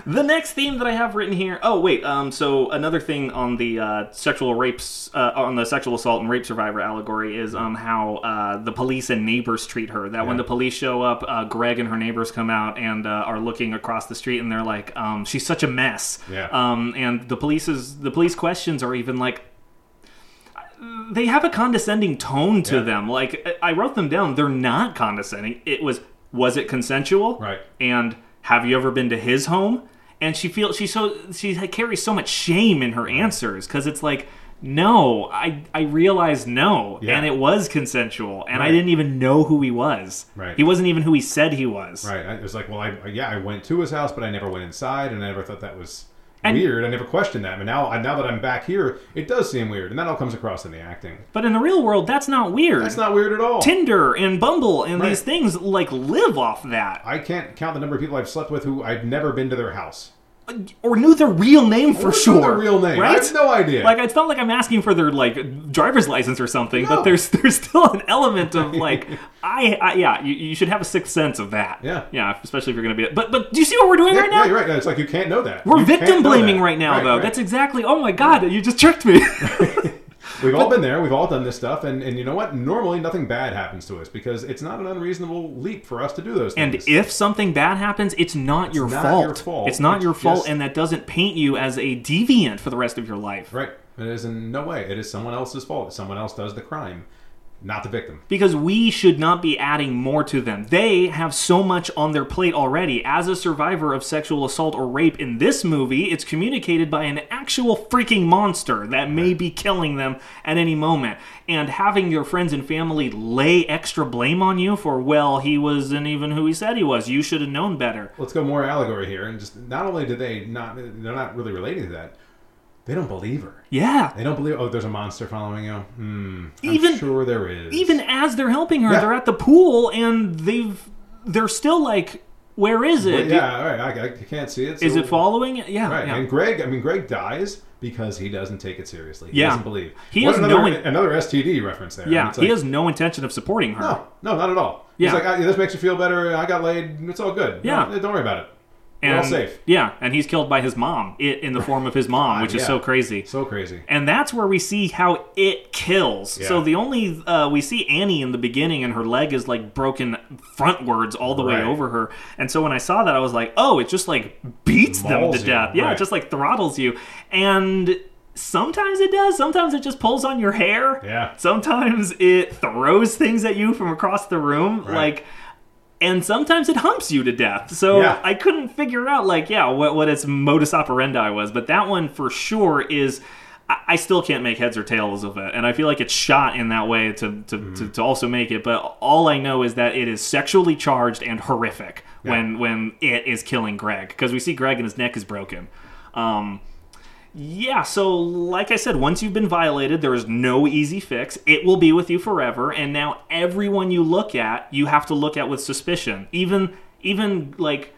The next theme that I have written here. Oh wait. Um. So another thing on the uh, sexual rapes, uh, on the sexual assault and rape survivor allegory is um how uh, the police and neighbors treat her. That when the police show up, uh, Greg and her neighbors come out and uh, are looking across the street and they're like, um, she's such a mess. Yeah. Um. And the police's the police questions are even like they have a condescending tone to Yeah. them. Like I wrote them down. They're not condescending. It was was it consensual? Right. And have you ever been to his home? And she feels she so she carries so much shame in her answers because it's like no, I I realized no, Yeah. and it was consensual, and I didn't even know who he was. Right. He wasn't even who he said he was. Right. It was like, well, I yeah, I went to his house, but I never went inside, and I never thought that was And- weird. I never questioned that. But now, now that I'm back here, it does seem weird, and that all comes across in the acting. But in the real world, that's not weird. That's not weird at all. Tinder and Bumble and Right. these things like live off that. I can't count the number of people I've slept with who I've never been to their house. Uh, or knew their real name for sure. knew their real name. I right? have no idea. Like it's not like I'm asking for their like driver's license or something, No. but there's there's still an element of like I, I yeah you, you should have a sixth sense of that. Yeah. yeah, especially if you're going to be. But but do you see what we're doing yeah, right now? yeah, you're right. It's like you can't know that. We're You victim blaming right now, Right, though. right. That's exactly. Oh my god, you just tricked me. We've all been there. We've all done this stuff, and, and you know what? Normally, nothing bad happens to us because it's not an unreasonable leap for us to do those things. and if something bad happens, it's not, your, not fault. your fault. It's not It's your fault, just- and that doesn't paint you as a deviant for the rest of your life. right, it is in no way. It is someone else's fault. Someone else does the crime, not the victim. because we should not be adding more to them. They have so much on their plate already. As a survivor of sexual assault or rape in this movie, it's communicated by an actual freaking monster that may be killing them at any moment. And having your friends and family lay extra blame on you for, well, he wasn't even who he said he was. You should have known better. Let's go more allegory here, and just not only do they not, they're not really relating to that. They don't believe her. Yeah. They don't believe. Oh, there's a monster following you. Hmm. I'm Even- sure there is. Even as they're helping her, Yeah. they're at the pool and they've they're still like, where is it? Yeah, all right. I, I can't see it. Is so- it following it? Yeah. Right, yeah. and Greg, I mean, Greg dies because he doesn't take it seriously. He Yeah. doesn't believe. He What has another, no in- another STD reference there. Yeah, it's he has no intention of supporting her. No, no, not at all. Yeah. He's like, "Ah, this makes you feel better. I got laid. It's all good. Yeah. No, don't worry about it. We're and, all safe. Yeah, and he's killed by his mom it, in the form of his mom, God, which is yeah. so crazy. So crazy. And that's where we see how it kills. Yeah. So the only uh, we see Annie in the beginning, and her leg is like broken frontwards all the way over her. And so when I saw that, I was like, oh, it just like beats them to you, death. Yeah, right. it just like throttles you. And sometimes it does. Sometimes it just pulls on your hair. Yeah. Sometimes it throws things at you from across the room. Right. Like and sometimes it humps you to death. So Yeah. I couldn't figure out like yeah what what its modus operandi was, but that one for sure is. I still can't make heads or tails of it, and I feel like it's shot in that way to to, Mm-hmm. to, to also make it. But all I know is that it is sexually charged and horrific when when it is killing Greg because we see Greg and his neck is broken. Um, Yeah, so like I said, once you've been violated, there is no easy fix. It will be with you forever, and now everyone you look at, you have to look at with suspicion. Even even like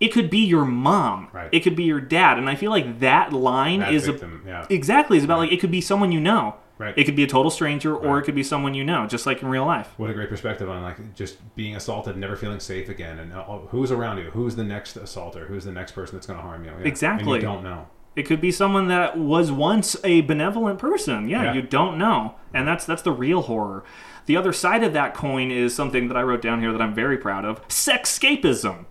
it could be your mom. Right. It could be your dad. And I feel like that line That is victim, a, yeah. exactly is about like it could be someone you know. Right. It could be a total stranger or Right. it could be someone you know, just like in real life. What a great perspective on like just being assaulted, never feeling safe again, and uh, who's around you? Who's the next assaulter? Who's the next person that's going to harm you? Yeah. Exactly. And you don't know. It could be someone that was once a benevolent person. Yeah, Yeah. you don't know. And that's that's the real horror. The other side of that coin is something that I wrote down here that I'm very proud of. Sexscapism.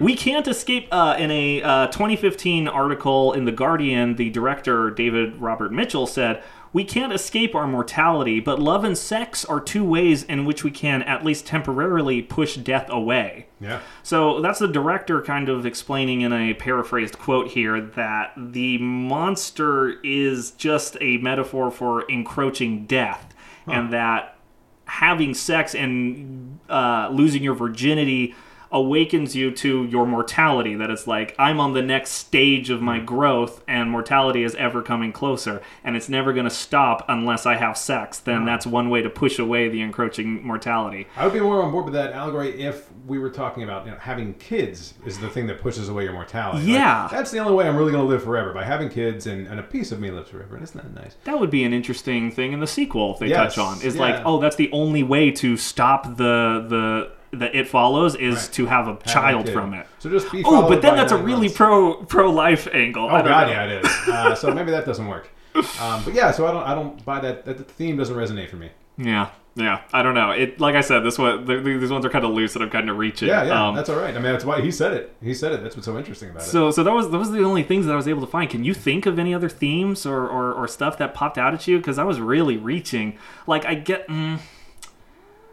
We can't escape. Uh, in a uh, 2015 article in The Guardian, the director, David Robert Mitchell, said, We can't escape our mortality, but love and sex are two ways in which we can, at least temporarily, push death away. Yeah. So that's the director kind of explaining in a paraphrased quote here that the monster is just a metaphor for encroaching death, and that having sex and uh, losing your virginity awakens you to your mortality. That it's like, I'm on the next stage of my mm. growth, and mortality is ever coming closer, and it's never going to stop unless I have sex. Then that's one way to push away the encroaching mortality. I would be more on board with that allegory if we were talking about you know having kids is the thing that pushes away your mortality. Like, Yeah. that's the only way I'm really going to live forever by having kids, and, and a piece of me lives forever, and isn't that nice? That would be an interesting thing in the sequel if they Yes, touch on. Is yeah. like, oh, that's the only way to stop the the the it follows is Right. to have a child from it. So just be. Oh, but then that's a really months. pro pro life angle. Oh god, know. yeah, it is. Uh, so maybe that doesn't work. Um, but yeah, so I don't, I don't buy that. That the theme doesn't resonate for me. Yeah, yeah. I don't know. It like I said, this one th- th- these ones are kind of loose and I'm kind of reaching. Yeah, yeah, Um, that's all right. I mean, that's why he said it. He said it. That's what's so interesting about it. so so that was those were the only things that I was able to find. Can you think of any other themes or or, or stuff that popped out at you? Because I was really reaching. Like I get. Mm,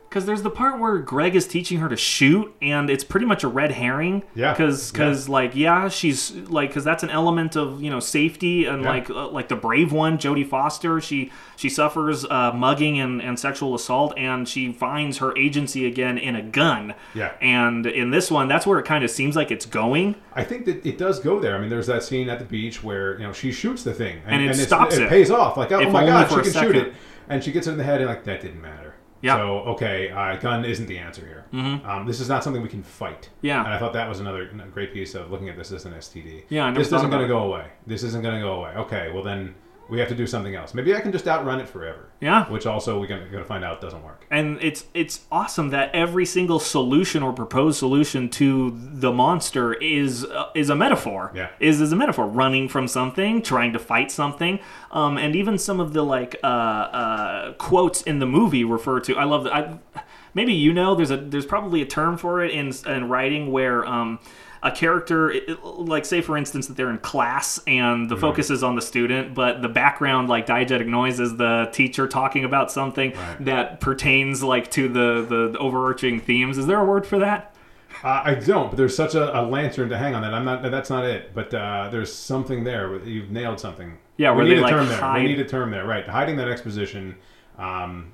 because there's the part where Greg is teaching her to shoot, and it's pretty much a red herring. Yeah. Because, because like, yeah, she's like, because that's an element of you know safety, and Yeah. like, uh, like the brave one, Jodie Foster, she she suffers uh, mugging and, and sexual assault, and she finds her agency again in a gun. Yeah. And in this one, that's where it kind of seems like it's going. I think that it does go there. I mean, there's that scene at the beach where you know she shoots the thing, And it it's- stops it. it. pays off. Like, oh If my god, she can shoot it, and she gets it in the head, and like that didn't matter. Yeah. So okay, uh, gun isn't the answer here. Mm-hmm. Um, this is not something we can fight. Yeah. And I thought that was another great piece of looking at this as an STD. Yeah, I never this isn't going to go away. This isn't going to go away. Okay, well then we have to do something else. Maybe I can just outrun it forever. Yeah. Which also we're going to find out doesn't work. and it's it's awesome that every single solution or proposed solution to the monster is uh, is a metaphor. Yeah. is is a metaphor. Running from something, trying to fight something, um, and even some of the like uh, uh, quotes in the movie refer to. I love that. I, maybe you know there's a there's probably a term for it in in writing where. Um, a character, it- it- like say for instance that they're in class and the focus is on the student, but the background, like diegetic noise, is the teacher talking about something Right. that pertains like to the, the the overarching themes. Is there a word for that? Uh, I don't, but there's such a, a lantern to hang on that. I'm not. That's not it. But uh, there's something there. You've nailed something. Yeah, we need a like, term there. We need a term there. Right, hiding that exposition. Um,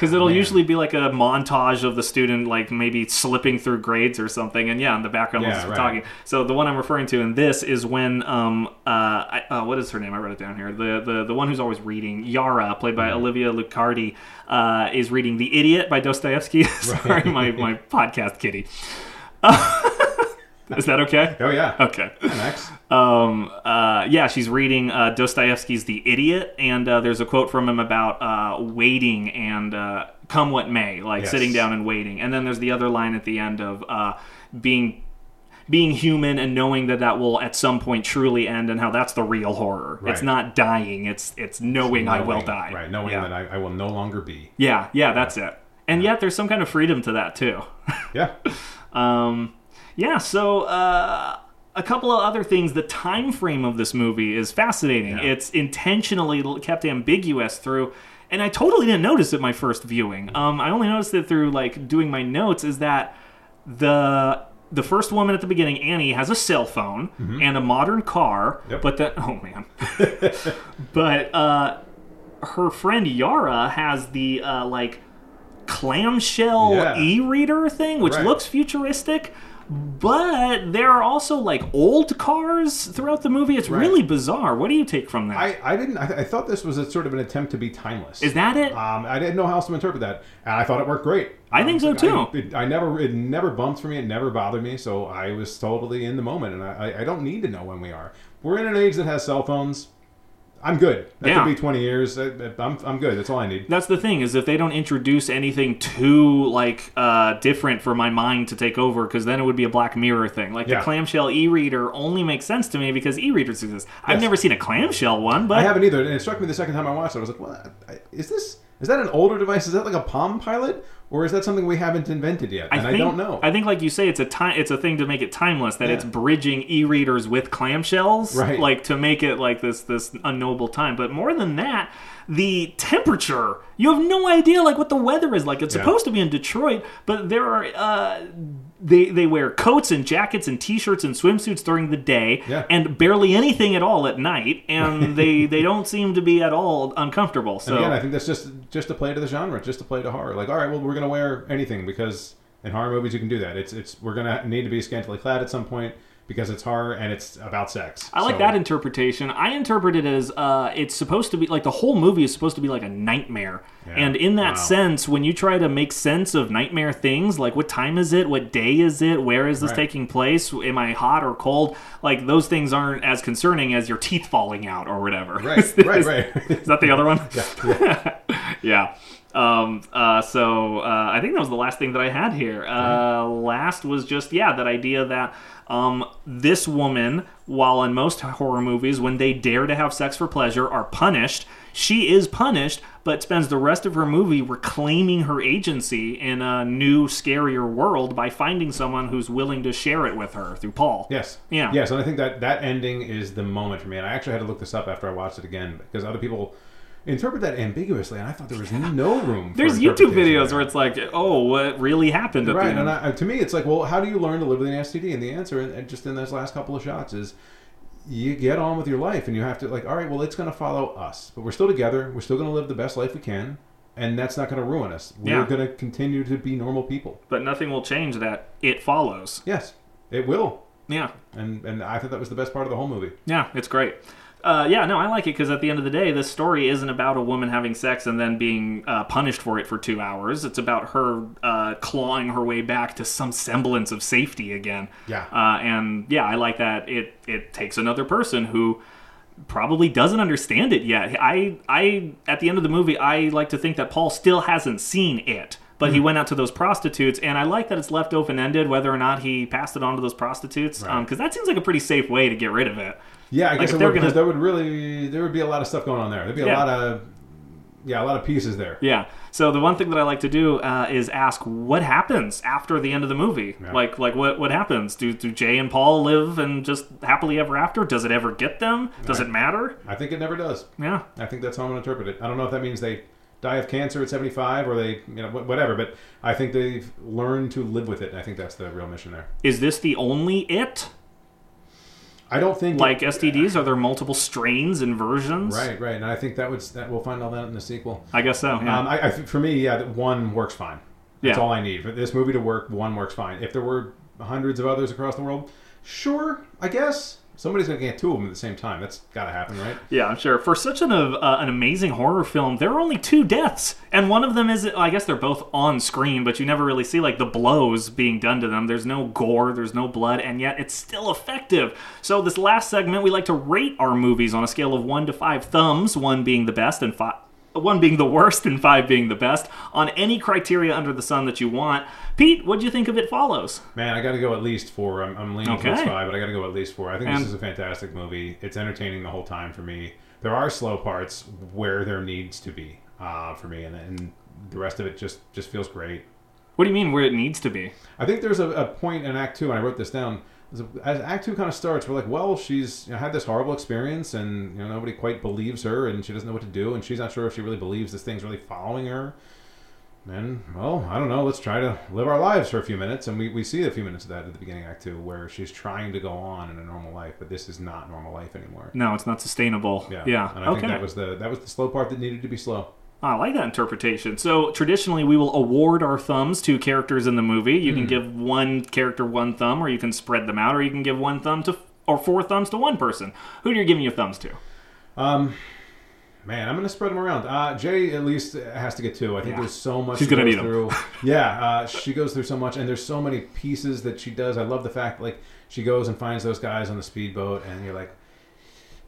Because it'll Man. usually be like a montage of the student, like maybe slipping through grades or something, and yeah, in the background, Yeah, right. talking. So the one I'm referring to in this is when, um, uh, I, uh, what is her name? I wrote it down here. The the the one who's always reading, Yara, played by Mm-hmm. Olivia Luccardi, uh, is reading *The Idiot* by Dostoevsky. Sorry, my my podcast kitty. is that okay? oh yeah. Okay. Next. um, uh, yeah, she's reading uh, Dostoevsky's The Idiot, and uh, there's a quote from him about uh, waiting and uh, come what may, like Yes. sitting down and waiting. And then there's the other line at the end of uh, being being human and knowing that that will at some point truly end, and how that's the real horror. It's not dying; it's it's knowing I will die. Right, knowing yeah. that I, I will no longer be. yeah, yeah, that's it. And yet, there's some kind of freedom to that too. Yeah. Um, yeah, so uh, a couple of other things. The time frame of this movie is fascinating. Yeah. It's intentionally kept ambiguous through, and I totally didn't notice it my first viewing. Um, I only noticed it through like doing my notes. Is that the the first woman at the beginning, Annie, has a cell phone and a modern car, Mm-hmm. Yep. but that oh man, but uh, her friend Yara has the uh, like clamshell Yeah. e-reader thing, which Right. looks futuristic. But there are also like old cars throughout the movie. It's really bizarre. What do you take from that? I, I didn't. I, I thought this was a sort of an attempt to be timeless. Is that it? Um, I didn't know how else to interpret that, and I thought it worked great. I think so, Um, too. I, it, I never, it never bumped for me. It never bothered me. So I was totally in the moment, and I- I don't need to know when we are. We're in an age that has cell phones. I'm good. That Yeah. could be 20 years. I'm, I'm good. That's all I need. That's the thing is if they don't introduce anything too like uh, different for my mind to take over, because then it would be a Black Mirror thing. Like Yeah. the clamshell e-reader only makes sense to me because e-readers exist. I've never seen a clamshell one, but I haven't either, and it struck me the second time I watched it. I was like, "What? I- Is this? Is that an older device? Is that like a Palm Pilot, or is that something we haven't invented yet?" And I, think, don't know. I think, like you say, it's a time. It's a thing to make it timeless. That Yeah. it's bridging e-readers with clamshells, Right. Like to make it like this this unknowable time. But more than that, the temperature. You have no idea like what the weather is like. It's Yeah. supposed to be in Detroit, but there are. Uh, they, they wear coats and jackets and t-shirts and swimsuits during the day Yeah. and barely anything at all at night and they they don't seem to be at all uncomfortable so And again, I think that's just just to play to the genre, just to play to horror. Like, all right, well, we're gonna wear anything because in horror movies you can do that. It's it's we're gonna need to be scantily clad at some point because it's horror and it's about sex. I like So- that interpretation. I interpret it as uh, it's supposed to be like the whole movie is supposed to be like a nightmare. Yeah. And in that Wow. sense, when you try to make sense of nightmare things, like what time is it? What day is it? Where is this Right. taking place? Am I hot or cold? Like those things aren't as concerning as your teeth falling out or whatever. Right, right, right. Is that the other one? yeah. yeah. Um, uh, so uh, I think that was the last thing that I had here. Uh, last was just yeah that idea that um, this woman, while in most horror movies, when they dare to have sex for pleasure, are punished. She is punished, but spends the rest of her movie reclaiming her agency in a new, scarier world by finding someone who's willing to share it with her through Paul. Yes. Yeah. Yes, and I think that that ending is the moment for me. And I actually had to look this up after I watched it again because other people interpret that ambiguously, and I thought there was no room. For There's YouTube videos there. where it's like, oh, what really happened at right, the end? and I, to me, it's like, well, how do you learn to live with an STD? And the answer, and just in those last couple of shots, is you get on with your life, and you have to like, all right, well, it's going to follow us, but we're still together. We're still going to live the best life we can, and that's not going to ruin us. We're Yeah. going to continue to be normal people. but nothing will change that. It follows. Yes, it will, Yeah. and and I thought that was the best part of the whole movie. Yeah, it's great. Uh, yeah, no, I like it because at the end of the day, this story isn't about a woman having sex and then being uh, punished for it for two hours. It's about her uh, clawing her way back to some semblance of safety again. Yeah. Uh, and yeah, I like that. It it takes another person who probably doesn't understand it yet. I I at the end of the movie, I like to think that Paul still hasn't seen it. But he went out to those prostitutes, and I like that it's left open ended whether or not he passed it on to those prostitutes, because Right. that seems like a pretty safe way to get rid of it. Yeah, I guess it they're would, because gonna- there would really there would be a lot of stuff going on there. There'd be a Yeah. lot of yeah, a lot of pieces there. Yeah. So the one thing that I like to do uh, is ask what happens after the end of the movie. Yeah. Like like what what happens? Do do Jay and Paul live and just happily ever after? Does it ever get them? Does Right. it matter? I think it never does. Yeah. I think that's how I'm going to interpret it. I don't know if that means they die of cancer at 75 or they, you know, whatever, but I think they've learned to live with it. And I think that's the real mission there. Is this the only it? I don't think Like STDs, are there multiple strains and versions? right, right, and I think that would that we'll find all that in the sequel. I guess so. Yeah. Um, I, I for me, yeah, one works fine. That's Yeah. all I need for this movie to work. One works fine. If there were hundreds of others across the world, sure, I guess somebody's going to get two of them at the same time. That's got to happen, right? Yeah, I'm sure. For such an uh, an amazing horror film, there are only two deaths, and one of them is I guess they're both on screen, but you never really see like the blows being done to them. There's no gore, there's no blood, and yet it's still effective. So this last segment, we like to rate our movies on a scale of one to five thumbs, one being the best and five. One being the worst and five being the best, on any criteria under the sun that you want. Pete, what do you think of It Follows? Man, I got to go at least four. I'm, I'm leaning Okay. towards five, but I got to go at least four. I think And- this is a fantastic movie. It's entertaining the whole time for me. There are slow parts where there needs to be uh, for me, and, and the rest of it just just feels great. What do you mean where it needs to be? I think there's a, a point in Act Two, and I wrote this down. As Act Two kind of starts, we're like, well, she's you know, had this horrible experience, and you know nobody quite believes her, and she doesn't know what to do, and she's not sure if she really believes this thing's really following her. And well, I don't know. Let's try to live our lives for a few minutes, and we, we see a few minutes of that at the beginning of Act Two, where she's trying to go on in a normal life, but this is not normal life anymore. No, it's not sustainable. Yeah, Yeah. And I okay. think that was the that was the slow part that needed to be slow. I like that interpretation. So traditionally, we will award our thumbs to characters in the movie. You Hmm. can give one character one thumb, or you can spread them out, or you can give one thumb to or four thumbs to one person. Who are you giving your thumbs to? Um, Man, I'm going to spread them around. Uh, Jay at least has to get two. I think Yeah. there's so much She's she gonna need through. yeah, uh, she goes through so much, and there's so many pieces that she does. I love the fact like she goes and finds those guys on the speedboat, and you're like,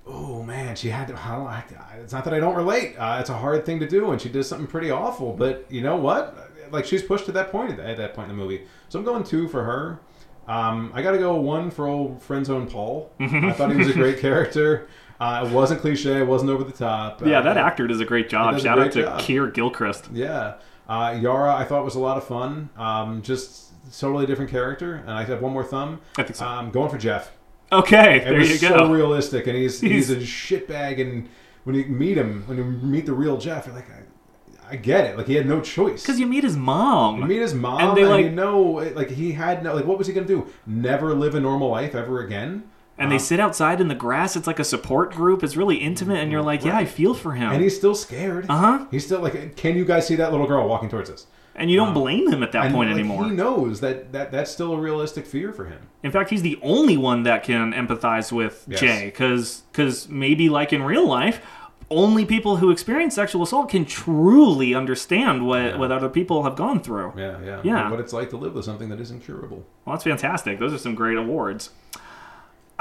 oh man, she had to. How, I, it's not that I don't relate. Uh, it's a hard thing to do, and she did something pretty awful. But you know what? Like she's pushed to that point at that, point in the movie. So I'm going two for her. Um, I got to go one for old friend zone Paul. I thought he was a great character. Uh, it wasn't cliche. It wasn't over the top. Yeah, Uh, that actor does a great job. Shout out to job. Keir Gilchrist. Yeah. Uh, Yara, I thought was a lot of fun. Um, just totally different character. And I have one more thumb. I think so. Um, going for Jeff. Okay, It there was you go. so realistic, and he's he's, He's- a shitbag. And when you meet him, when you meet the real Jeff, you're like, I, I get it. Like he had no choice. Because you meet his mom. You meet his mom, And and, they, like- you know, like he had no, like what was he gonna do? Never live a normal life ever again. and they sit outside in the grass. It's like a support group. It's really intimate, and you're like, yeah, I feel for him. And he's still scared. Uh-huh. He's still like, can you guys see that little girl walking towards us? And you don't blame him at that And point like, anymore. He knows that, that that's still a realistic fear for him. In fact, he's the only one that can empathize with Yes. Jay, because because maybe like in real life, only people who experience sexual assault can truly understand what, what other people have gone through. Yeah, yeah, Yeah. What it's like to live with something that isn't curable. Well, that's fantastic. Those are some great awards.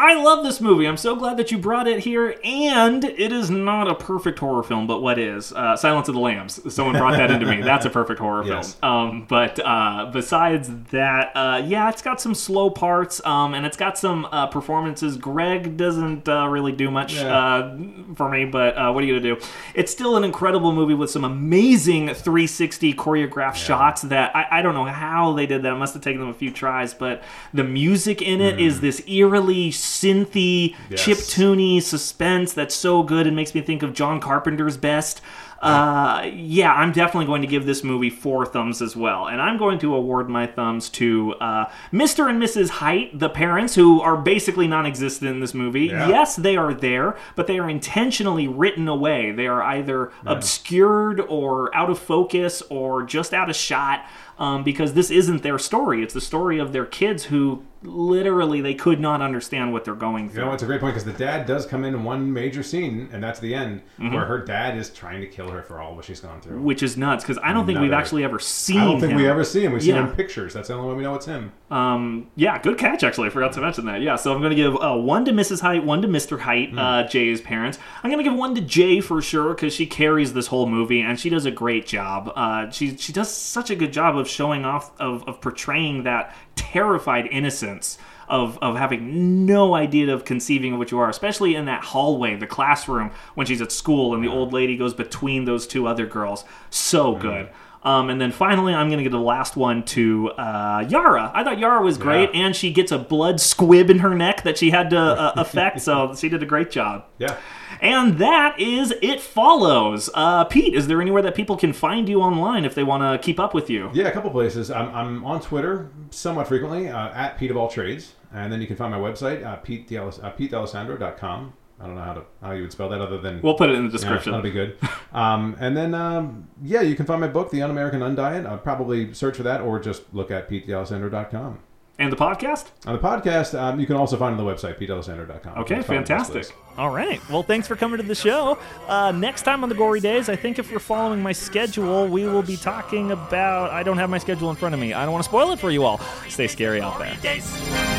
I love this movie. I'm so glad that you brought it here. And it is not a perfect horror film, but what is? Uh, Silence of the Lambs. Someone brought that into me. That's a perfect horror Yes. film. Um, but uh, besides that, uh, yeah, it's got some slow parts um, and it's got some uh, performances. Greg doesn't uh, really do much Yeah. uh, for me, but uh, what are you going to do? It's still an incredible movie with some amazing 360 choreographed shots that I, I don't know how they did that. It must have taken them a few tries, but the music in it is this eerily synthy. Yes. chip tuney suspense that's so good and makes me think of John Carpenter's best. Uh, yeah, I'm definitely going to give this movie four thumbs as well. And I'm going to award my thumbs to uh, Mr. and Mrs. Height, the parents, who are basically non existent in this movie. Yeah. Yes, they are there, but they are intentionally written away. They are either obscured or out of focus or just out of shot. Um, because this isn't their story. It's the story of their kids who literally they could not understand what they're going through. You know, it's a great point because the dad does come in one major scene, and that's the end, Mm-hmm. where her dad is trying to kill her for all what she's gone through. which is nuts because I don't think we've actually ever seen. I don't think him. we ever see him. We see him in pictures. That's the only way we know it's him. Um, yeah, good catch. Actually, I forgot to mention that. Yeah, so I'm going to give uh, one to Mrs. Height, one to Mr. Height, uh, Jay's parents. I'm going to give one to Jay for sure because she carries this whole movie and she does a great job. Uh, she she does such a good job of showing off of of portraying that terrified innocence. Of, of having no idea of conceiving of what you are, especially in that hallway, the classroom, when she's at school and the old lady goes between those two other girls. So mm-hmm. good. Um, and then finally, I'm going to give the last one to uh, Yara. I thought Yara was great, Yeah. and she gets a blood squib in her neck that she had to uh, affect, so she did a great job. Yeah. And that is It Follows. Uh, Pete, is there anywhere that people can find you online if they want to keep up with you? Yeah, a couple places. I'm, I'm on Twitter somewhat frequently uh, at Pete of All Trades, and then you can find my website uh, Pete D'Alis- uh, PeteDAlessandro.com. I don't know how to how you would spell that other than We'll put it in the Yeah, description. that'll be good. Um, and then, um, yeah, you can find my book, The Un-American Undiet. I'll probably search for that or just look at PeteDAlessandro.com. and the podcast? On the podcast, um, you can also find on the website, PeteDAlessandro.com. Okay, That's probably fantastic. All right. Well, thanks for coming to the show. Uh, next time on the Gory Days, I think if you're following my schedule, we will be talking about. I don't have my schedule in front of me. I don't want to spoil it for you all. Stay scary out there. Days.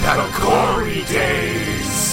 The Gory Days.